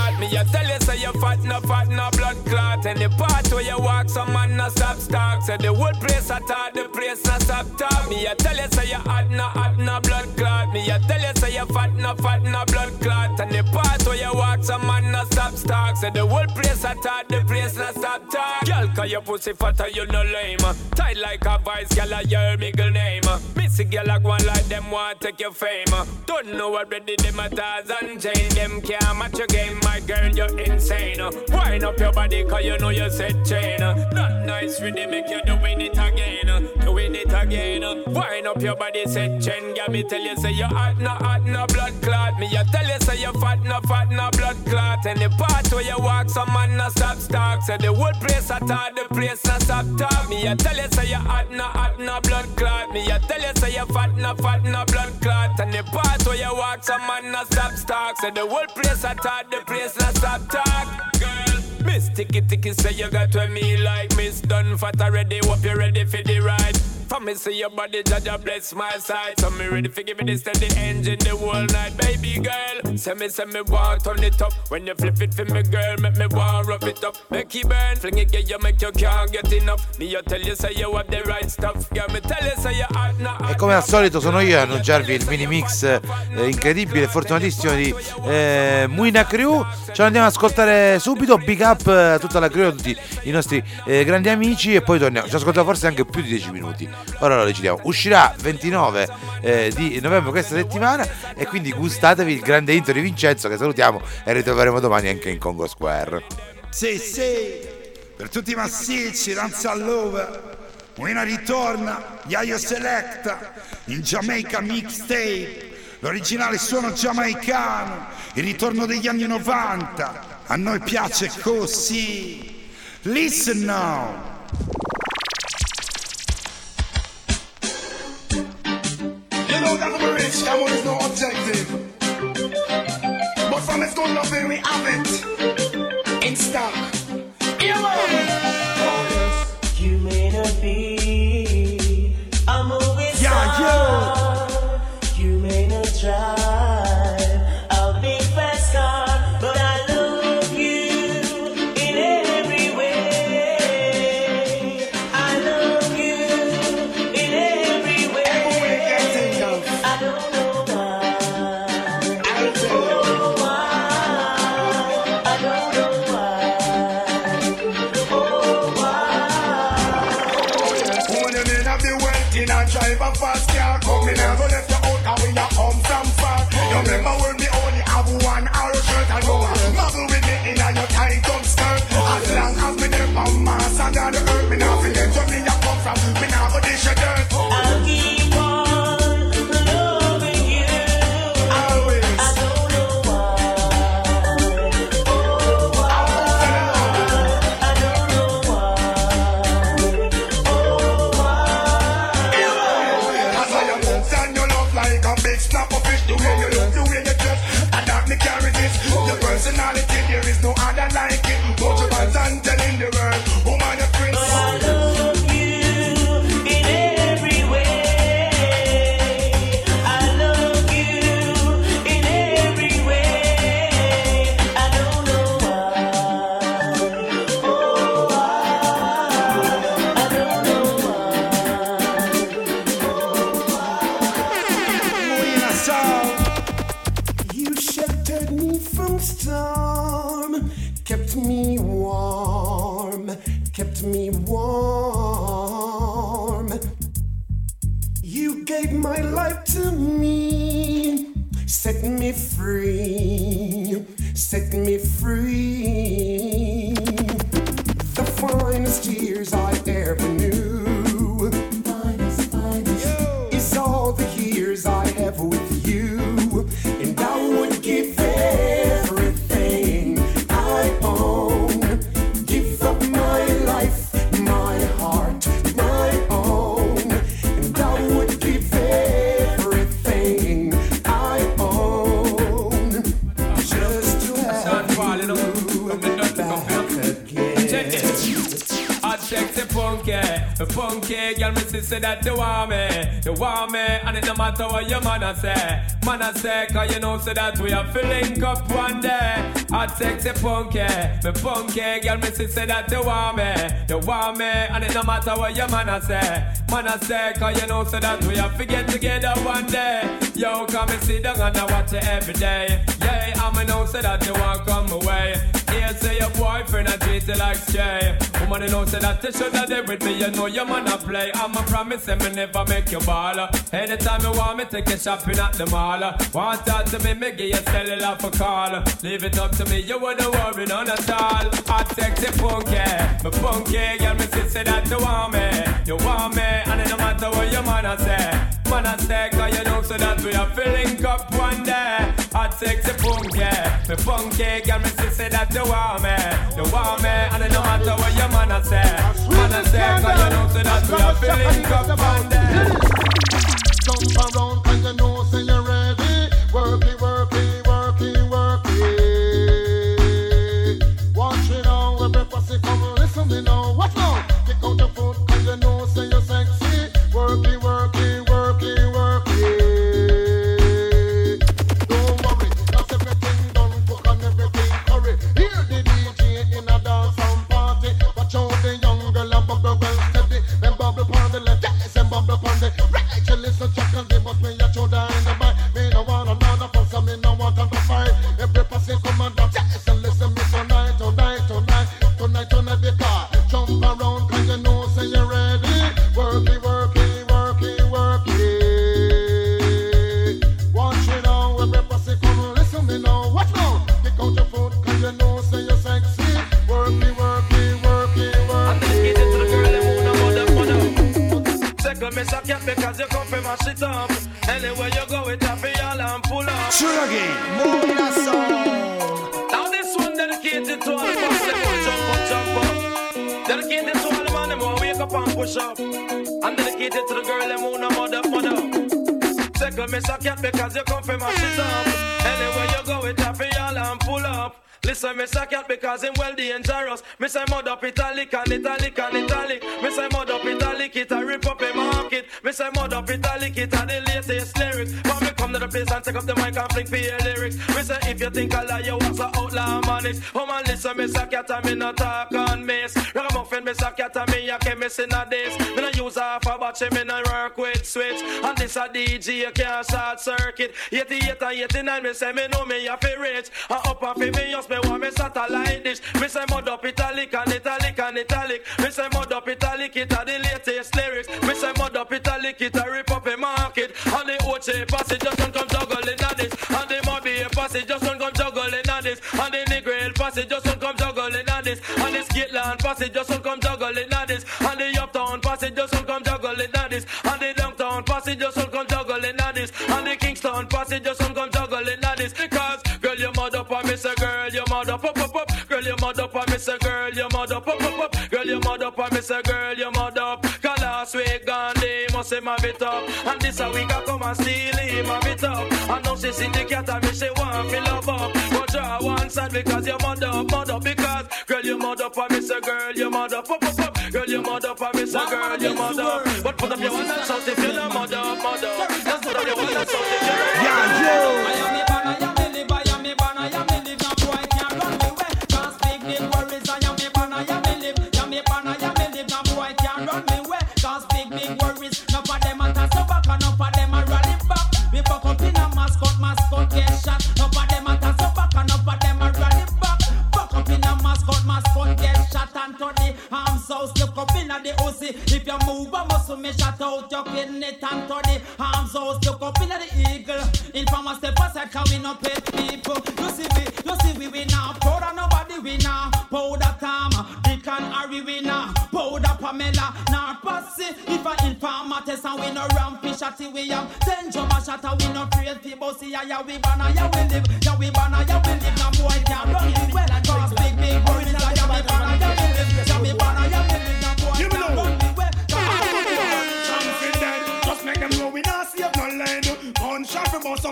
hot. Me a tell you say you fat, no fat, no blood clot. And the part where you walk, some man no stop start. Say the whole place I talk, the place no stop talk. Me a tell you say you hot, no hot, no blood clot. Me a tell you say you fat, no fat, no blood clot. And the part where you walk, some man no stop start. Say the whole place I talk, the place no stop talk. Girl, cause your pussy fatter, you no lame. Tight like a vice, girl, I your middle name. Missy girl, I go on like them want take your fame. Don't know already them a thousand chain. Them can't match your game, my girl, you're insane. Wind up your body, cause you know you said chain. Not nice, really make you doing it again. Doing it again. Wind up your body, said chain. Girl, me tell you, say you hot, no hot, no blood clot. Me, I tell you, say you fat, no fat, no blood clot. And the part where you walk, some man no stop start. Say the whole place I talk, the place no stop talk. Me, I tell you, say you hot, no hot, no blood clot. Me, I tell you, say you fat, no fat, no blood clot. And the part where you walk, some man no stop start. Say the whole place I talk, the place no stop talk. Girl, Miss Ticky Ticky say you got to me like Miss Done Fat already. Hope you ready for the ride. For me see your body, Jaja bless my side. So me ready for give me this steady engine the whole night, baby girl. Say me, say me want turn it up. When you flip it for me, girl, make me want rub it up. Make it burn, fling it, get you, make you can't get enough. Me you tell you say you have the right stuff, girl. Me tell you say you hot, no E come al solito sono io a annunciarvi il mini mix eh, incredibile e fortunatissimo di eh, Muina Crew. Ce lo andiamo ad ascoltare subito. Big up eh, a tutta la crew, a tutti i nostri eh, grandi amici. E poi torniamo. Ci ascoltiamo forse anche più di 10 minuti. Ora lo decidiamo. Uscirà 29 eh, di novembre questa settimana. E quindi gustatevi il grande intro di Vincenzo che salutiamo e ritroveremo domani anche in Congo Square. Sì, sì, per tutti i massicci, danza all'over. Una ritorna, Yayo Selecta, in Jamaica Mixtape. l'originale suono giamaicano, il ritorno degli anni 90. A noi piace così. Listen now. You know that I'm rich, that one is no objective. But from its good loving, we have it in stock. Sexy punky, punky girl, me say that you want me, you want me, and it no matter what your man say, man a say, cause you know so that we are filling up one day. I Hot sexy punky, me punky girl, me say that you want me, you want me, and it no matter what your man a say, man a say, cause you know so that we are to get together one day. Yo, come and sit down and I watch you every day. Yeah, I'ma know say that you want come away. Here say your boyfriend a treat you like stray. Woman, you know say that you shoulda there with me. You know your man a play. I'ma promise him me never make you ball. Anytime you want me, take you shopping at the mall. Want talk to me, me give you cellular for call. Leave it up to me, you wouldn't worry none at all. Hot sexy funky, me funky girl, me say that you want me, you want me, and it no matter what your man a say. Man a say, cause you know so that we are filling up one day. Hot sexy funky, me funky girl, me say that you want me, you want me, and it no matter what your man a say. Man a say, cause you know so that we are filling up one day. Jump around and you know say you're ready. Work it, work it, Second me shock you because you come from my shit up. Anywhere you go, it it for y'all and pull up. Shoot again. Now this one dedicated to all the boss them who jump up, jump up. Dedicated to all the man them who wake up and push up. And dedicated to the girl them who no mother, mother. Second miss a cat because you come from my shit up. Anywhere Listen, miss a cat because him well dangerous. Miss I mud up italic and italic and italic. Miss I mud up italic, it a rip up a market. Miss I mud up italic, it a the latest lyrics. When me come to the place and take up the mic and fling for your lyrics. Miss I if you think I lie, you was a outlaw manics. Oh man, listen, miss a cat and me not talk on miss. Miss a cat and me a chemist in a this. Me no use half a batch, me no work with switch. And this a DJ, can't short circuit. 88 and 89, me say me know me a fi rich. And up and fi me just me want me satellite dish. Me say mud up italic and italic and italic. Me say mud up italic, it a the latest lyrics. Me say mud up italic, it a rip up a market. And the OJ passage just don't come juggling at this. And the Mobby passage just don't come juggling at this. And the Negril passage just don't come juggling at this. And the Skitland passage just don't come juggling at this. Uptown passage just don't come juggling at this. And the Downtown passage just don't come juggling at this. And the Kingston passage just don't come juggling at this. Because girl, you mud up and me say girl, you mud up, up, up. Girl, you mud up and me say girl, you mud up, up, up. Girl, you mud up and me say girl, you mud up. Cause last week Gandhi must say my bit up. And this a week I come and steal him my bit up. And now she see the cat and me say one fill up up. But draw one side because you mud up, up because girl, you mud up and me say girl, you mud up, up, up, up. Girl, you mud up say girl, you mud up. But put up your one and shout if you not mud up, mud up. Just put up your one and shout if you not I am look up in the OC. If you move a muscle, me shut out your kidney. And to the arms house, look up in the eagle. Informer step aside, cause we no pay people. You see we, you see we, we now powder nobody we now powder Tom, Dick and Harry we now powder Pamela, now pussy. If a informer test and we no ram fish at we am ten drum a shot we no create people see ya ya we banna ya we live, ya we banna ya we live. Now boy can't run me well, cause big big ya ya we banna ya we live,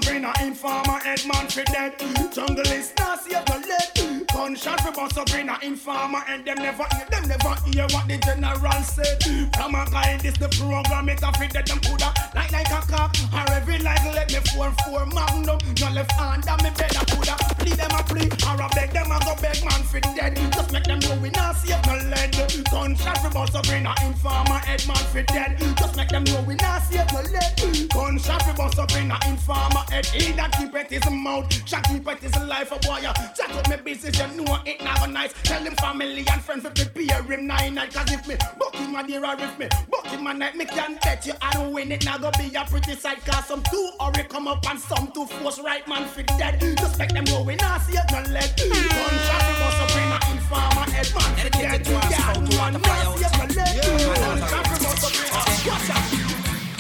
in a informer head man for dead. Jungle is not save no lead. Gunshot for bust up in a informer and them never hear, them never hear what the general said. From a guy this the program it a fit that them coulda like like a cock or every like let me four four magnum. No left hand and me better coulda plead them a plea or a beg them a go beg man for dead. Just make them know we not save no lead. Gunshot for bust up in a informer head man for dead. Just make them know we not save no lead. Gunshot for bust up in a informer head. He that keep it his mouth, shot keep it his life a boy. Chat up me business, you know it never nice. Tell him family and friends to prepare him nine night. Cause if me book him a day or if me book him a night, me can bet you I don't win it. Now go be a pretty sight. Cause some two hurry come up and some two force right man for dead. Just make them know we not save no leg. Gunshot for bust up in a informer head man dead. Yeah, one not save no leg. Gunshot for bust up in a.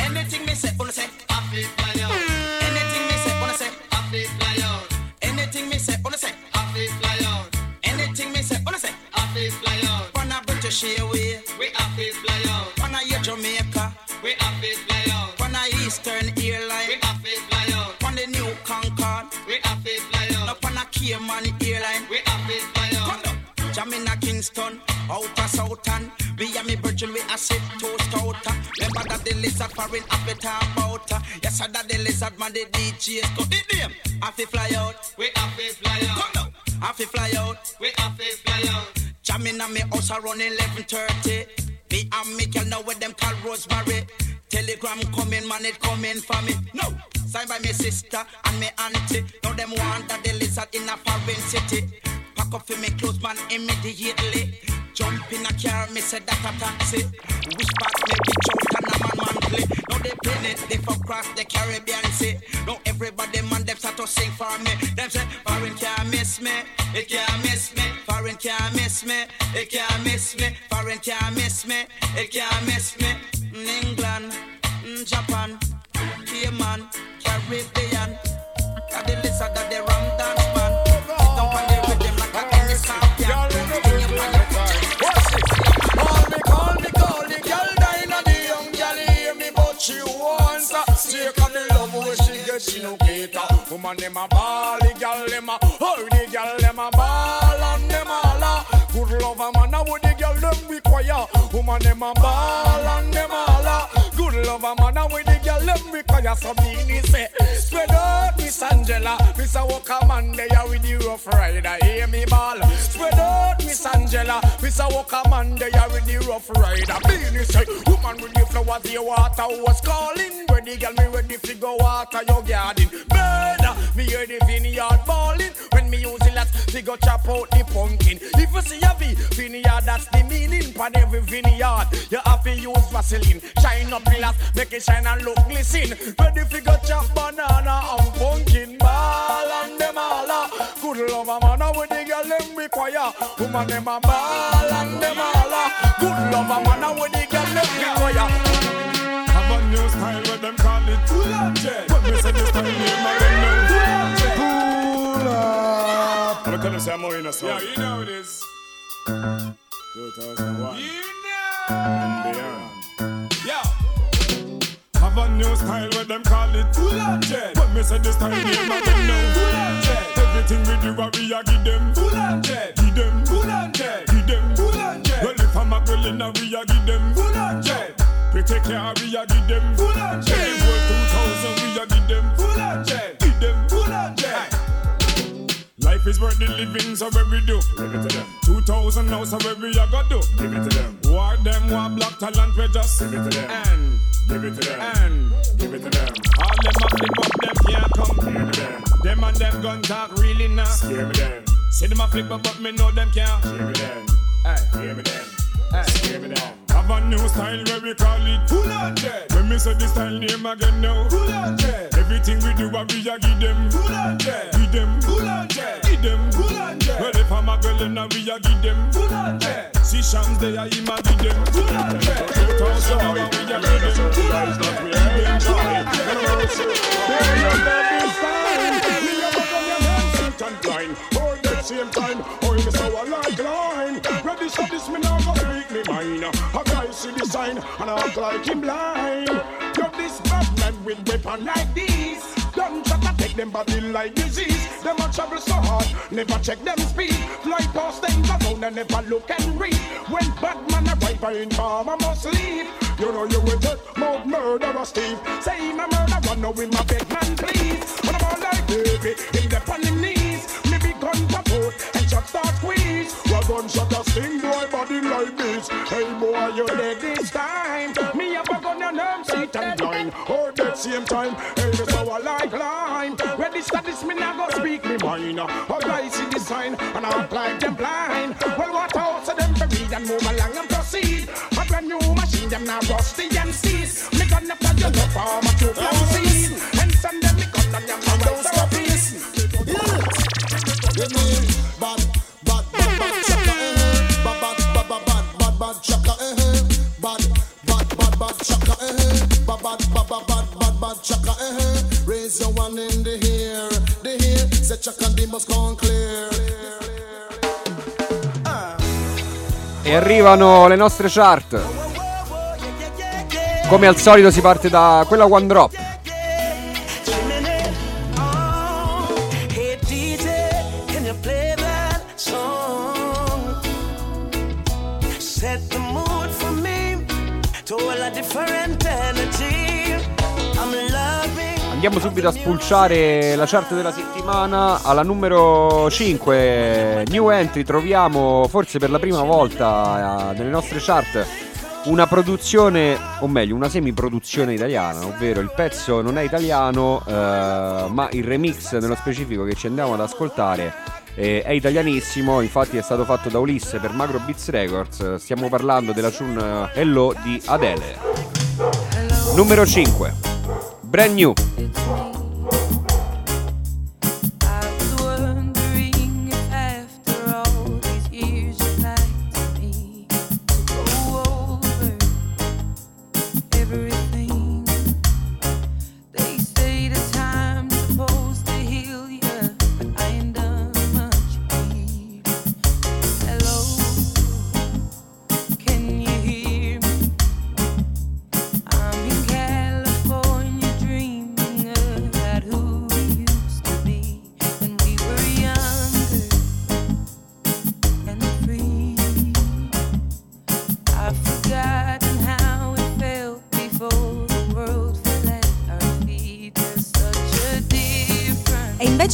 Anything me say, wanna say, I feel fly out. Anything me say, wanna say, I feel fly out. Anything me say, wanna say, I feel fly out. Anything me say, wanna say, I feel fly out. Wanna British Airway, we I feel fly out. Wanna your Jamaica, we I feel fly out. Wanna Eastern Airline, we I Up on a Cayman Airline, we I feel fly out. Jamina Kingston, outer Southern. We are me virgin, we a sit toast outer. Remember that the lizard foreign it about. Yes, I that the lizard man, the DJs go hit them. I fi fly out, we I fi fly out. Come down, fi fly out, we I fi fly out. Jamina me house around 11:30. Me and me girl know where them call Rosemary. Telegram coming, man, it coming for me. No, signed by me sister and me auntie. Now them want that the lizard in a foreign city. Pack up for me clothes, man, immediately. Jump in a car, me say that a taxi. Wish back me bitch out and a man man play. Now they pin it, they fuck cross the Caribbean Sea. Now everybody man them start to sing for me. Them say foreign can't miss me, it can't miss me. Foreign can't miss me, it can't miss me. Foreign can't miss me, it can't miss me. England, Japan, Cayman, Caribbean. of the lizard of the ram dance man. Sit down on the rhythm like a Kenny Scorpion. Bring your fire. Call me, call me, call the girl dying and the young girl hear me, but she wants a the love where she get, she no cater. Woman them a ball, the girl them a, oh the girl them a ball and them all a good love a man. a what the girl them require. Woman them a ball and them all a good love a man. what the girl them require. So me say, spread out Miss Angela, Miss a walker man there with the rough rider. Hear me ball, spread out Miss Angela, Miss a walker man there with the rough rider. Beenie say, woman with the flowers, the water was calling. Ready, girl, me ready to go water your garden. Murder, me hear the vineyard balling. When me use the last, to go chop out the pumpkin. If you see a V, vineyard, that's the meaning. Pan every vineyard, you have to use Vaseline. Shine up glass, make it shine and look glisten. Ready to go chop banana and pumpkin. Ball and them all a good love a man. With the girl them require. Woman them a ball and them all a good love a man. With the girl them require. Have a new style where them call it Pull up jet. When me say this style name, I don't know. Pull up jet. Pull up. I'm gonna say I'm more in a song. Yeah, you know it is. 2001. You know. And beyond. Yeah. New style where them call it Pull up jet. When me say this style name, I don't know. Pull up jet. Everything we do, what we a give them. Pull up jet. Give them. Pull up jet. Give them. Pull up jet. Well, if I'm a girl in a we a give them. Pull up jet. Pretty care we a give them. Full on jet. Any world 2000 we a give them. Full on jet. Life is worth the living, so where we do? Give it to them. 2000 now, so where we a go do? Give it to them. War them, war black talent, we just give it to them. And give it to them. And give it to them. All them a flip up, them can't come near them. Them and them gun talk really now. Scare me them. See them a flip up, but me know them can't. Scare me them. Hey, scare me them. Hey, scare me them. Have a new style where we call it Pull on jet. When me say the style name again now Pull on jet. Everything we do, what we a give them Pull on jet. Give them Pull on jet. Give them on jet. Well, if I'm a girl, then I we a give them on jet. See Shams there, I him a give them on jet. 2000 hour we a give them Pull on jet. Give them Same time, oh, you so a like line. Ready, so this me now go speak me mind. A guy see the sign and I act like him blind. Yo, this bad man with weapon like this. Them body like disease. Them a travel so hard, never check them speed. Fly past them around and never look and read. When bad man arrive, I inform I must leave. You know you will take mouth murderer Steve. Say him a murderer, know him a big man please. When I'm all like baby, him the on him knees. Me big gun support and shot start squeeze. One gunshot a sting boy body like this. Hey boy, you dead this time. Me have a gun and I'm and blind. Or that same time, hey this how I like line. Ready start this me now go speak me mind. A guy see the sign and I like them blind. Well what else of them read and move along and proceed. A brand new machine them now rusty and seize. Me gun up that you love for my two from seed. And send them me gun and them now don't peace. Bad, bad, bad, bad chaka, eh? Bad, bad, bad, bad, bad, bad, bad chaka, eh? Bad, bad, bad, bad chaka, eh? Bad, bad, bad, bad, bad, bad chaka, eh? Raise your one in the air, the air. Chaka, they must come clear. E arrivano le nostre chart. Come al solito si parte da quella One Drop. Andiamo subito a spulciare la chart della settimana. Alla numero 5, new entry, troviamo forse per la prima volta eh, nelle nostre chart una produzione, o meglio, una semi-produzione italiana, ovvero il pezzo non è italiano, eh, ma il remix nello specifico che ci andiamo ad ascoltare eh, è italianissimo, infatti è stato fatto da Ulisse per Macro Beats Records. Stiamo parlando della tune eh, Hello di Adele. Numero 5, brand new.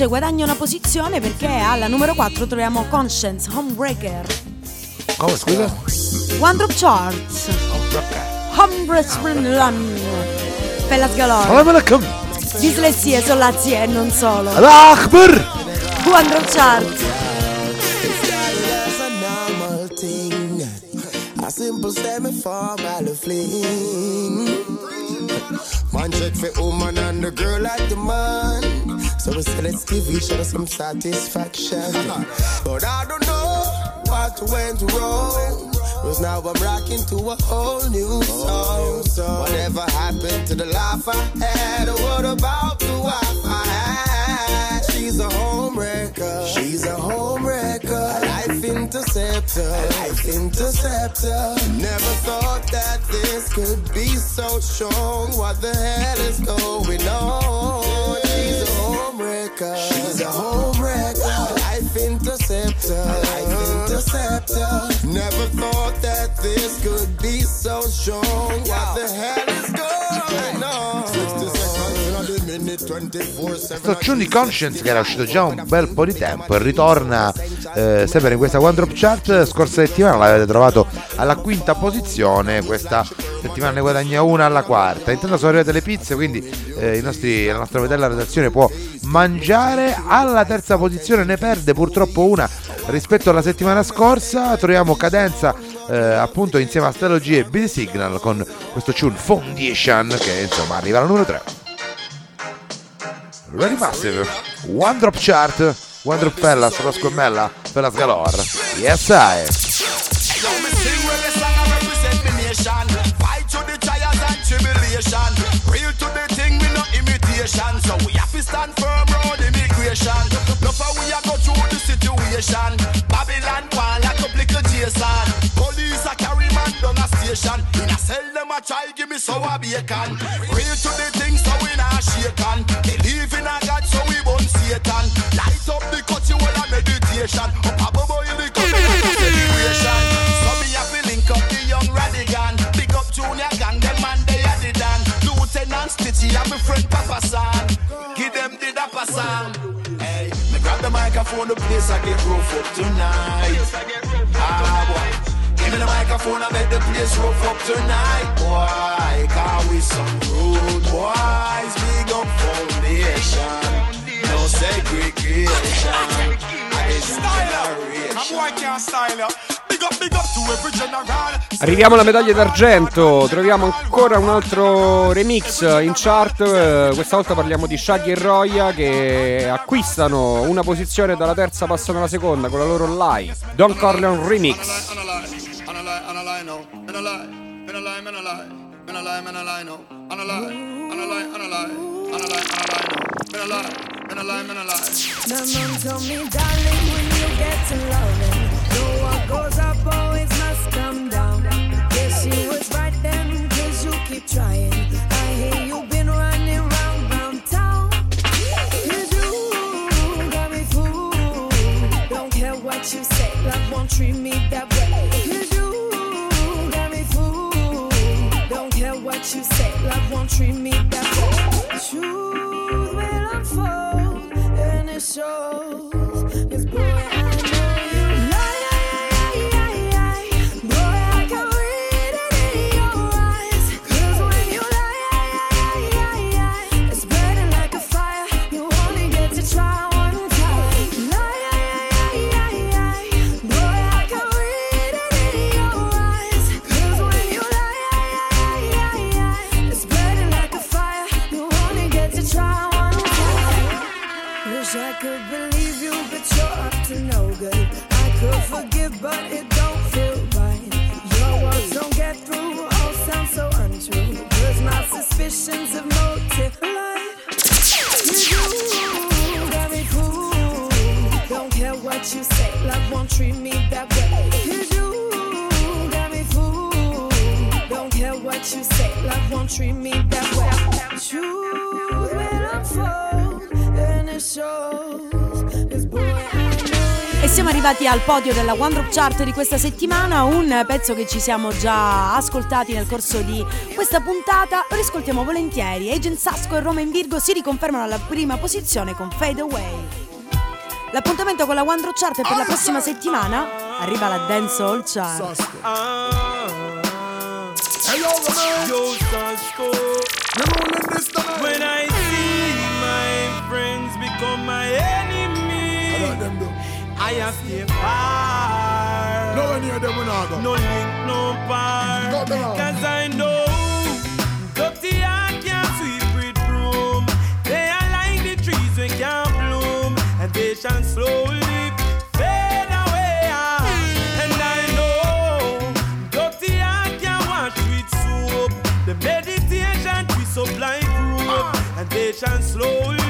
Invece guadagna una posizione perché alla numero 4 troviamo Conscience Homebreaker. Come scusa? One Drop Charts. Homebreaker. Fellas Galore. Salam alaikum. Dislessie, solazzie e non solo. Allah Akbar. One Drop Charts. Simple semi-formal fling. Man check for woman and the girl like the man. So we say let's give each other some satisfaction. but I don't know what went wrong. Cause now I'm rocking to a whole new song. Whatever happened to the life I had? What about the wife I had? She's a homewrecker. She's a homewrecker. A life interceptor. A life interceptor. Never thought that this could be so strong. What the hell is going on? She's a homewrecker. She's a homewrecker. A life interceptor. Life interceptor. Never thought that this could be so strong. What the hell is Questo di Conscience che era uscito già un bel po' di tempo e ritorna eh, sempre in questa One Drop Chart. Scorsa settimana l'avete trovato alla quinta posizione, questa settimana ne guadagna una alla quarta. Intanto sono arrivate le pizze, quindi eh, nostri- la nostra vedella redazione può mangiare. Alla terza posizione ne perde purtroppo una rispetto alla settimana scorsa. Troviamo cadenza eh, appunto insieme a Stello G e BD Signal con questo tune Foundation che insomma arriva alla numero 3. Ready Massive, One Drop Chart, One Drop Fellas, la scommella, Fellas Galore. Yes I. So we have to stand firm immigration. We go through the situation. Babylon Jason. Police a carry man down a station. A a try give me sour bacon. Real to the thing, so we not shaken. Believe in a God, so we won't Satan. Light up the cut, you will a meditation. Up above boil the cup, celebration. So me have to link up the young radigan. Big up Junior Gang, them man they are the dan. Lieutenant Stitchie and my friend Papa San. Give them the dapper sound. Hey, me grab the microphone, the place I get rough up tonight. Ah, boy. The microphone, I bet the place rough up tonight. Boy, cause we some rude boys. Big up foundation. No segregation. Arriviamo alla medaglia d'argento, troviamo ancora un altro remix in chart, questa volta parliamo di Shaggy e Roya che acquistano una posizione dalla terza passano alla seconda con la loro live, Don Corleone Remix. My mom told me, darling, when you get to loving, no what goes up always must come down. Yes, she was right then, cause you keep trying. You say, love won't treat me that way. Truth will unfold, and it shows. Al podio della One Drop Chart di questa settimana, un pezzo che ci siamo già ascoltati nel corso di questa puntata, lo riscoltiamo volentieri. Agent Sasco e Roma in Virgo si riconfermano alla prima posizione con Fade Away. L'appuntamento con la One Drop Chart per la prossima settimana. Arriva la Dance Hall Chart. Yo, I have stay far. No one near them will not go. No link, no bar. Cause I know dirty heart can't sweep with broom. They are like the trees we can't bloom, and they shall slowly fade away. And I know dirty heart can't wash with soap. The meditation up like rope, and they shall slowly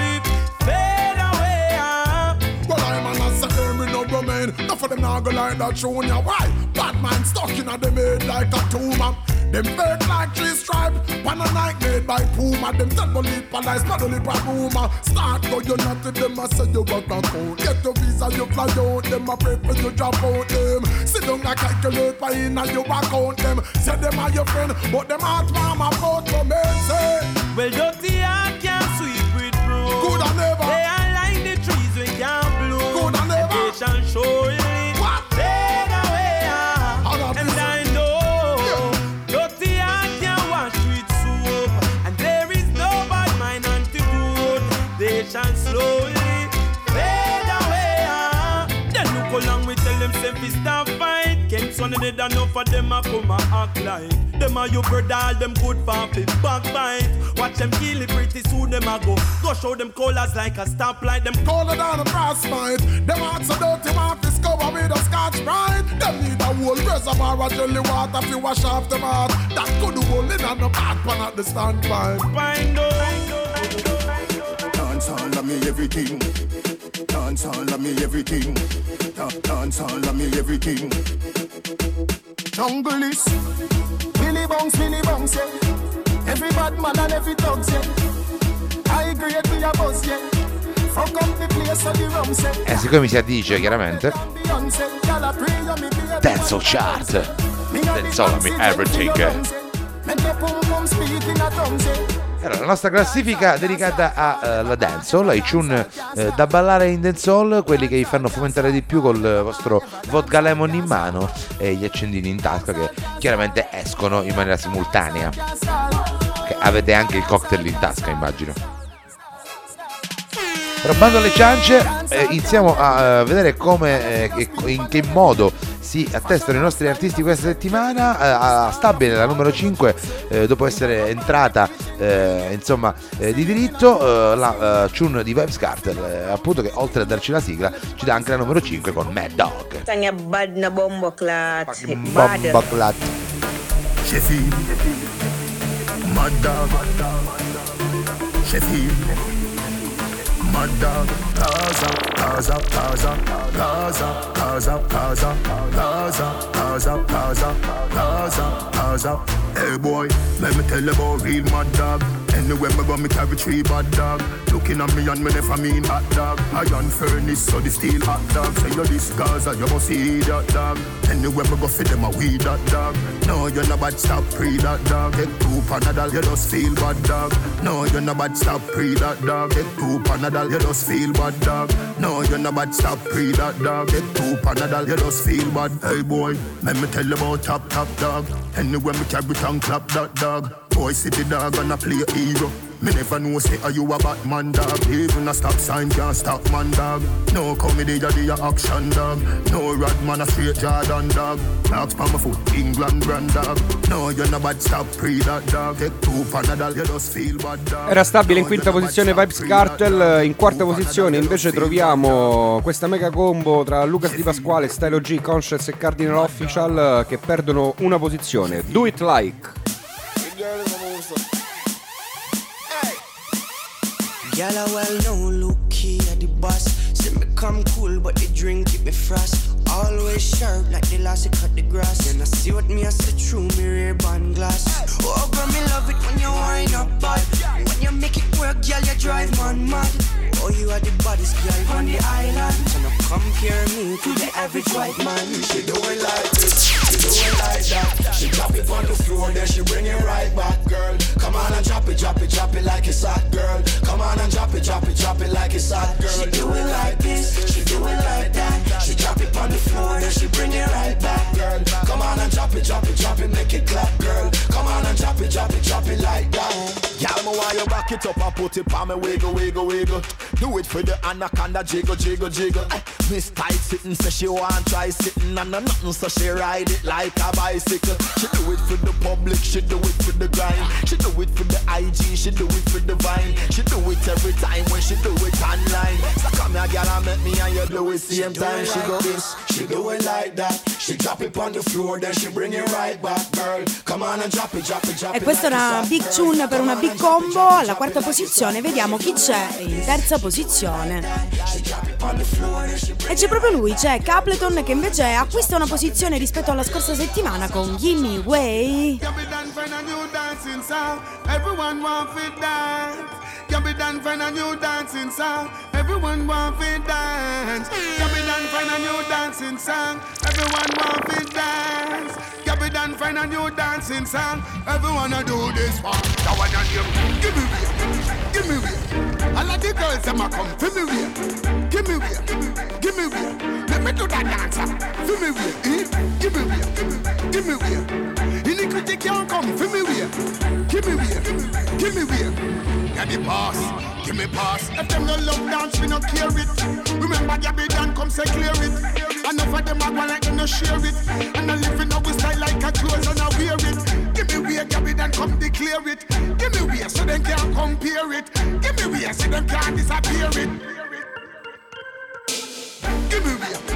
them now go like that junior. Why? Batman stuck in a them head like a tumor. Them fake like three stripe. Pan a night made by Puma. Them tell me lies, not only by rumor. Start go you not to them, I say you work a count. Get your visa, you fly out. Them a pray for you drop out them. Sit down and calculate why in and you account them. Say them are your friend, but them heart mama about to men say. Well, dirty Can't son of the enough of them a come a act like them a your brother, all them good for fi backbite. Watch them kill it pretty soon them a go. Go show them colors like a stoplight. Them Colder than a frostbite. Them hearts so dirty, want to discover with a Scotch-Brite. Them need a whole reservoir of jelly water fi wash off them heart. That could hold in on the back pan at the standpipe. Find Dance all of me everything. Dance all of me everything. Dance all of me everything. jungle is. Billy bounce, Billy bounce, yeah. Every bad man and every dog, yeah. I grade with a buzz, yeah. E eh, siccome si addice chiaramente Dance of Chart Dance of Everything allora, la nostra classifica dedicata alla dancehall, ai tune eh, da ballare in dancehall, quelli che vi fanno fomentare di più col vostro vodka lemon in mano e gli accendini in tasca che chiaramente escono in maniera simultanea. Che avete anche il cocktail in tasca, immagino. Robando le ciance, eh, iniziamo a eh, vedere come, eh, che- in che modo si attestano i nostri artisti questa settimana. Eh, a stabile la numero 5, eh, dopo essere entrata eh, insomma eh, di diritto, eh, la eh, tune di Vibes Carter, eh, appunto che oltre a darci la sigla ci dà anche la numero 5 con Mad Dog. Bad na bombo clat. Clat. Mad Dog, Mad Dog, Gaza, Gaza, Gaza, Gaza, Gaza, Gaza, Gaza, Gaza, Gaza, Gaza, Gaza. Hey boy, let me tell you about real mad dog. Anywhere me go, me carry three bad dog. Looking at me and me never mean hot dog. Iron furnace, so the steel hot dog. Say you this Gaza, you must see that dog. Anywhere me go, fit them a weed that dog. No, you're not bad, stop pre that dog. Get two panadol, you just feel bad dog. No, you're not bad, stop pre that dog. Get two panadol, you just feel bad dog. No, you're not bad, stop pre that dog. Get two panadol, you just feel bad. Hey boy, let me tell you about top top dog. Anywhere me carry tongue clap that dog. Boy, see the dog and I play hero. Me never know say are you a Batman dog. Even a stop sign can't stop man dog. No comedy, you the action dog. No rad man a straight Jordan dog. Dogs pa my foot, England brand dog. No, you're not bad, stop pre that dog. Take two panadol, you just feel bad dog. Era stabile in quinta posizione Vibes Cartel, in quarta posizione invece troviamo questa mega combo tra Lucas Di Pasquale, Stylo G, Conscious e Cardinal Official che perdono una posizione. Do it like. I well know, look here at the boss. Say me come cool, but the drink keep me frost. Always sharp like the last you cut the grass. And I see what me I see through me rear band glass. Oh, girl, me love it when you wind up bad. When you make it work, girl, you drive man mad. Oh, you are the baddest girl on the island. So now compare me to the average white man. She do it like this, she do it like that. She drop it on the floor, then she bring it right back, girl. Come on and drop it, drop it, drop it like it's hot, girl. Come on and drop it, drop it, drop it like it's hot, girl. She do it like this, she do it like that. She drop it on the floor, then she bring it right back, girl. Come on and drop it, drop it, drop it, make it clap, girl. Come on and drop it, drop it, drop it like that. Girl, me want you back it up and put it on me wiggle, wiggle, wiggle. Do it for the anaconda jiggle, jiggle, jiggle. Eh, Miss tight sitting, say she want try sitting and no nothing, so she ride it like a bicycle. She do it for the public, she do it for the grind. She do it for the IG, she do it for the vine. She do it every time when she do it online. So come here, girl, and make me and you do it same time. She go this, She do it like that. She drop it on the floor, then she bring it right back, girl. Come on and drop it, drop it, drop E it. questa è like it's big tune per una big il combo alla quarta posizione, vediamo chi c'è in terza posizione. E c'è proprio lui, c'è Capleton che invece acquista una posizione rispetto alla scorsa settimana con Gimme Way. Everyone a do this one. That one and you Give me way. Give me way. All of the girls them a come for me way. Give me way. Give me way. Let me do that dancer. For me way. Eh? Give me way. Give me way. Iniquity can't come for me way. Give me way. Give me way. Yeah, the boss. Give me pass. If them no love dance, we no care it. Remember, Gabby Dan come say clear it. Enough of them a go like them no share it. And I live in our style like a clothes and I wear it. Give me way, Gabby Dan come declare it. Give me way so them can't compare it. Give me way so them can't disappear it. Give me way.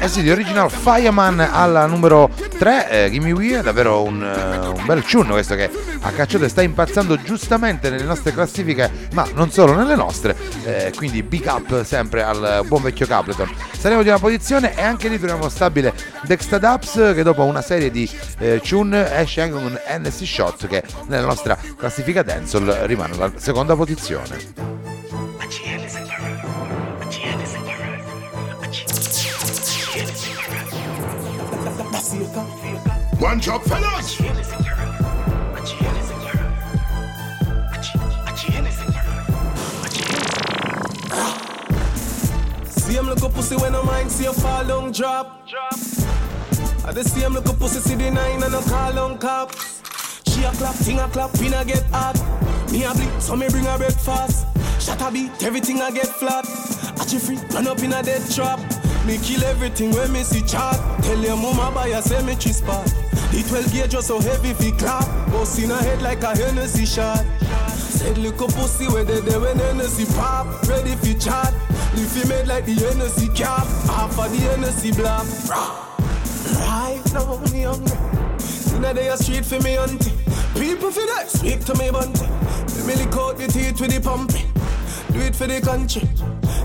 Eh sì, di original Fireman alla numero 3, eh, Gimme We, è davvero un, eh, un bel tune questo che a cacciate sta impazzando giustamente nelle nostre classifiche, ma non solo nelle nostre, eh, quindi big up sempre al buon vecchio Capleton. Saliamo di una posizione e anche lì troviamo stabile Dexta Dubs che dopo una serie di eh, tune esce anche con NC Shot che nella nostra classifica dancehall rimane alla seconda posizione. One drop, fellas. Same little pussy when I mind see a fall down drop. At the same little pussy see the nine and a call on cops. She a clap, ting a clap, pin a get hot. Me a bleed, so me bring her breakfast. Shut a beat, everything I get flat. At you free, run up in a dead trap. Me kill everything when me see chat. Tell your mama buy a cemetery spot. The 12 gauge just so heavy fi clap. Bust in her head like a Hennessy shot. Said look up pussy where they there when Hennessy pop. Ready fi chat. If fi made like the Hennessy cap. Half of the Hennessy block. Right now me hungry. Inna the street for me auntie. People for that speak to me bunty. Let me lick out the teeth with the pumping. Do it for the country.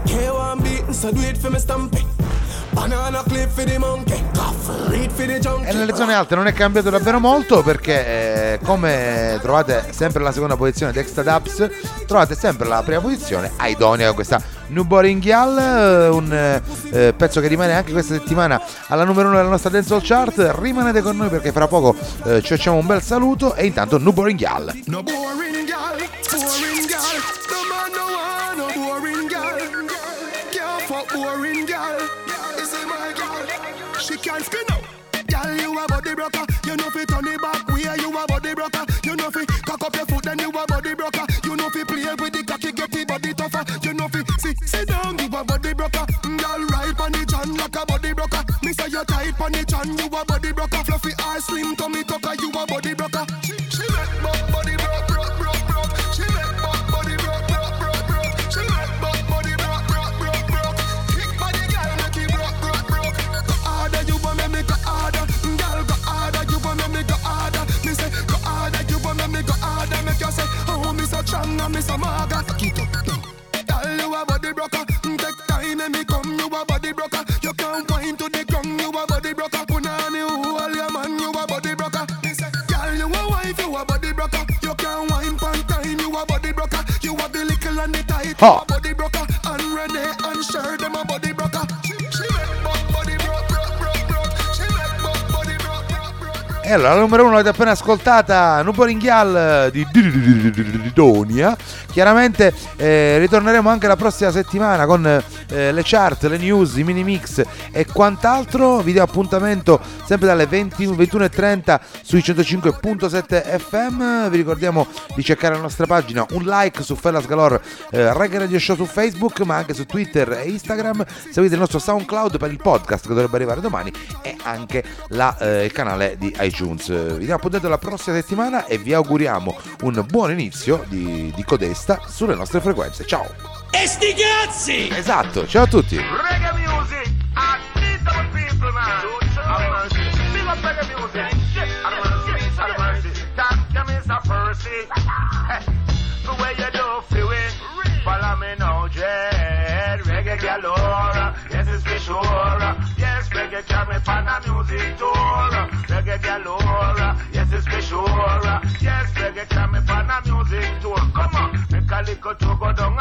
K1 beating, so do it for me stamping. E nelle zone alte non è cambiato davvero molto perché eh, come trovate sempre la seconda posizione di Extra Dubs, trovate sempre la prima posizione a Idonia con questa New Boring Gyal, eh, un eh, pezzo che rimane anche questa settimana alla numero uno della nostra dancehall chart. Rimanete con noi perché fra poco eh, ci facciamo un bel saluto e intanto New Boring Gyal. No boring gal, boring can't spin out. Gal, you a body broker. You know fi turn it back where you a body broker. You know fi cock up your foot then you a body broker. You know fi play with the cocky get the body tougher. You know fi sit sit down you a body broker. Mm, Gal right on the chan like a body broker. Me say you tight on the chan you a body broker. Allora, la numero uno l'avete appena ascoltata, Nuporinghial di Donia. Chiaramente eh, ritorneremo anche la prossima settimana con eh, le chart, le news, i mini mix e quant'altro. Vi do appuntamento sempre dalle 20 21.30 sui 105.7 FM. Vi ricordiamo di cercare la nostra pagina, un like su Fellas Galore eh, Reggae Radio Show su Facebook, ma anche su Twitter e Instagram. Seguite il nostro SoundCloud per il podcast che dovrebbe arrivare domani e anche la, eh, il canale di iTunes. Vi diamo appuntamento la prossima settimana e vi auguriamo un buon inizio di, di Codesta sulle nostre frequenze. Ciao! E sti cazzi! Esatto, ciao a tutti! Regga Music, a People Man! Big up Regga Music! Damn, it's a mercy! The way you do feel it, follow me now, Jed! Reggae galore, yes, it's for sure! Yes, reggae carry pan a music tour! Reggae galore, yes, it's for sure! Yes, reggae carry pan a music tour! Come on, make a little to go down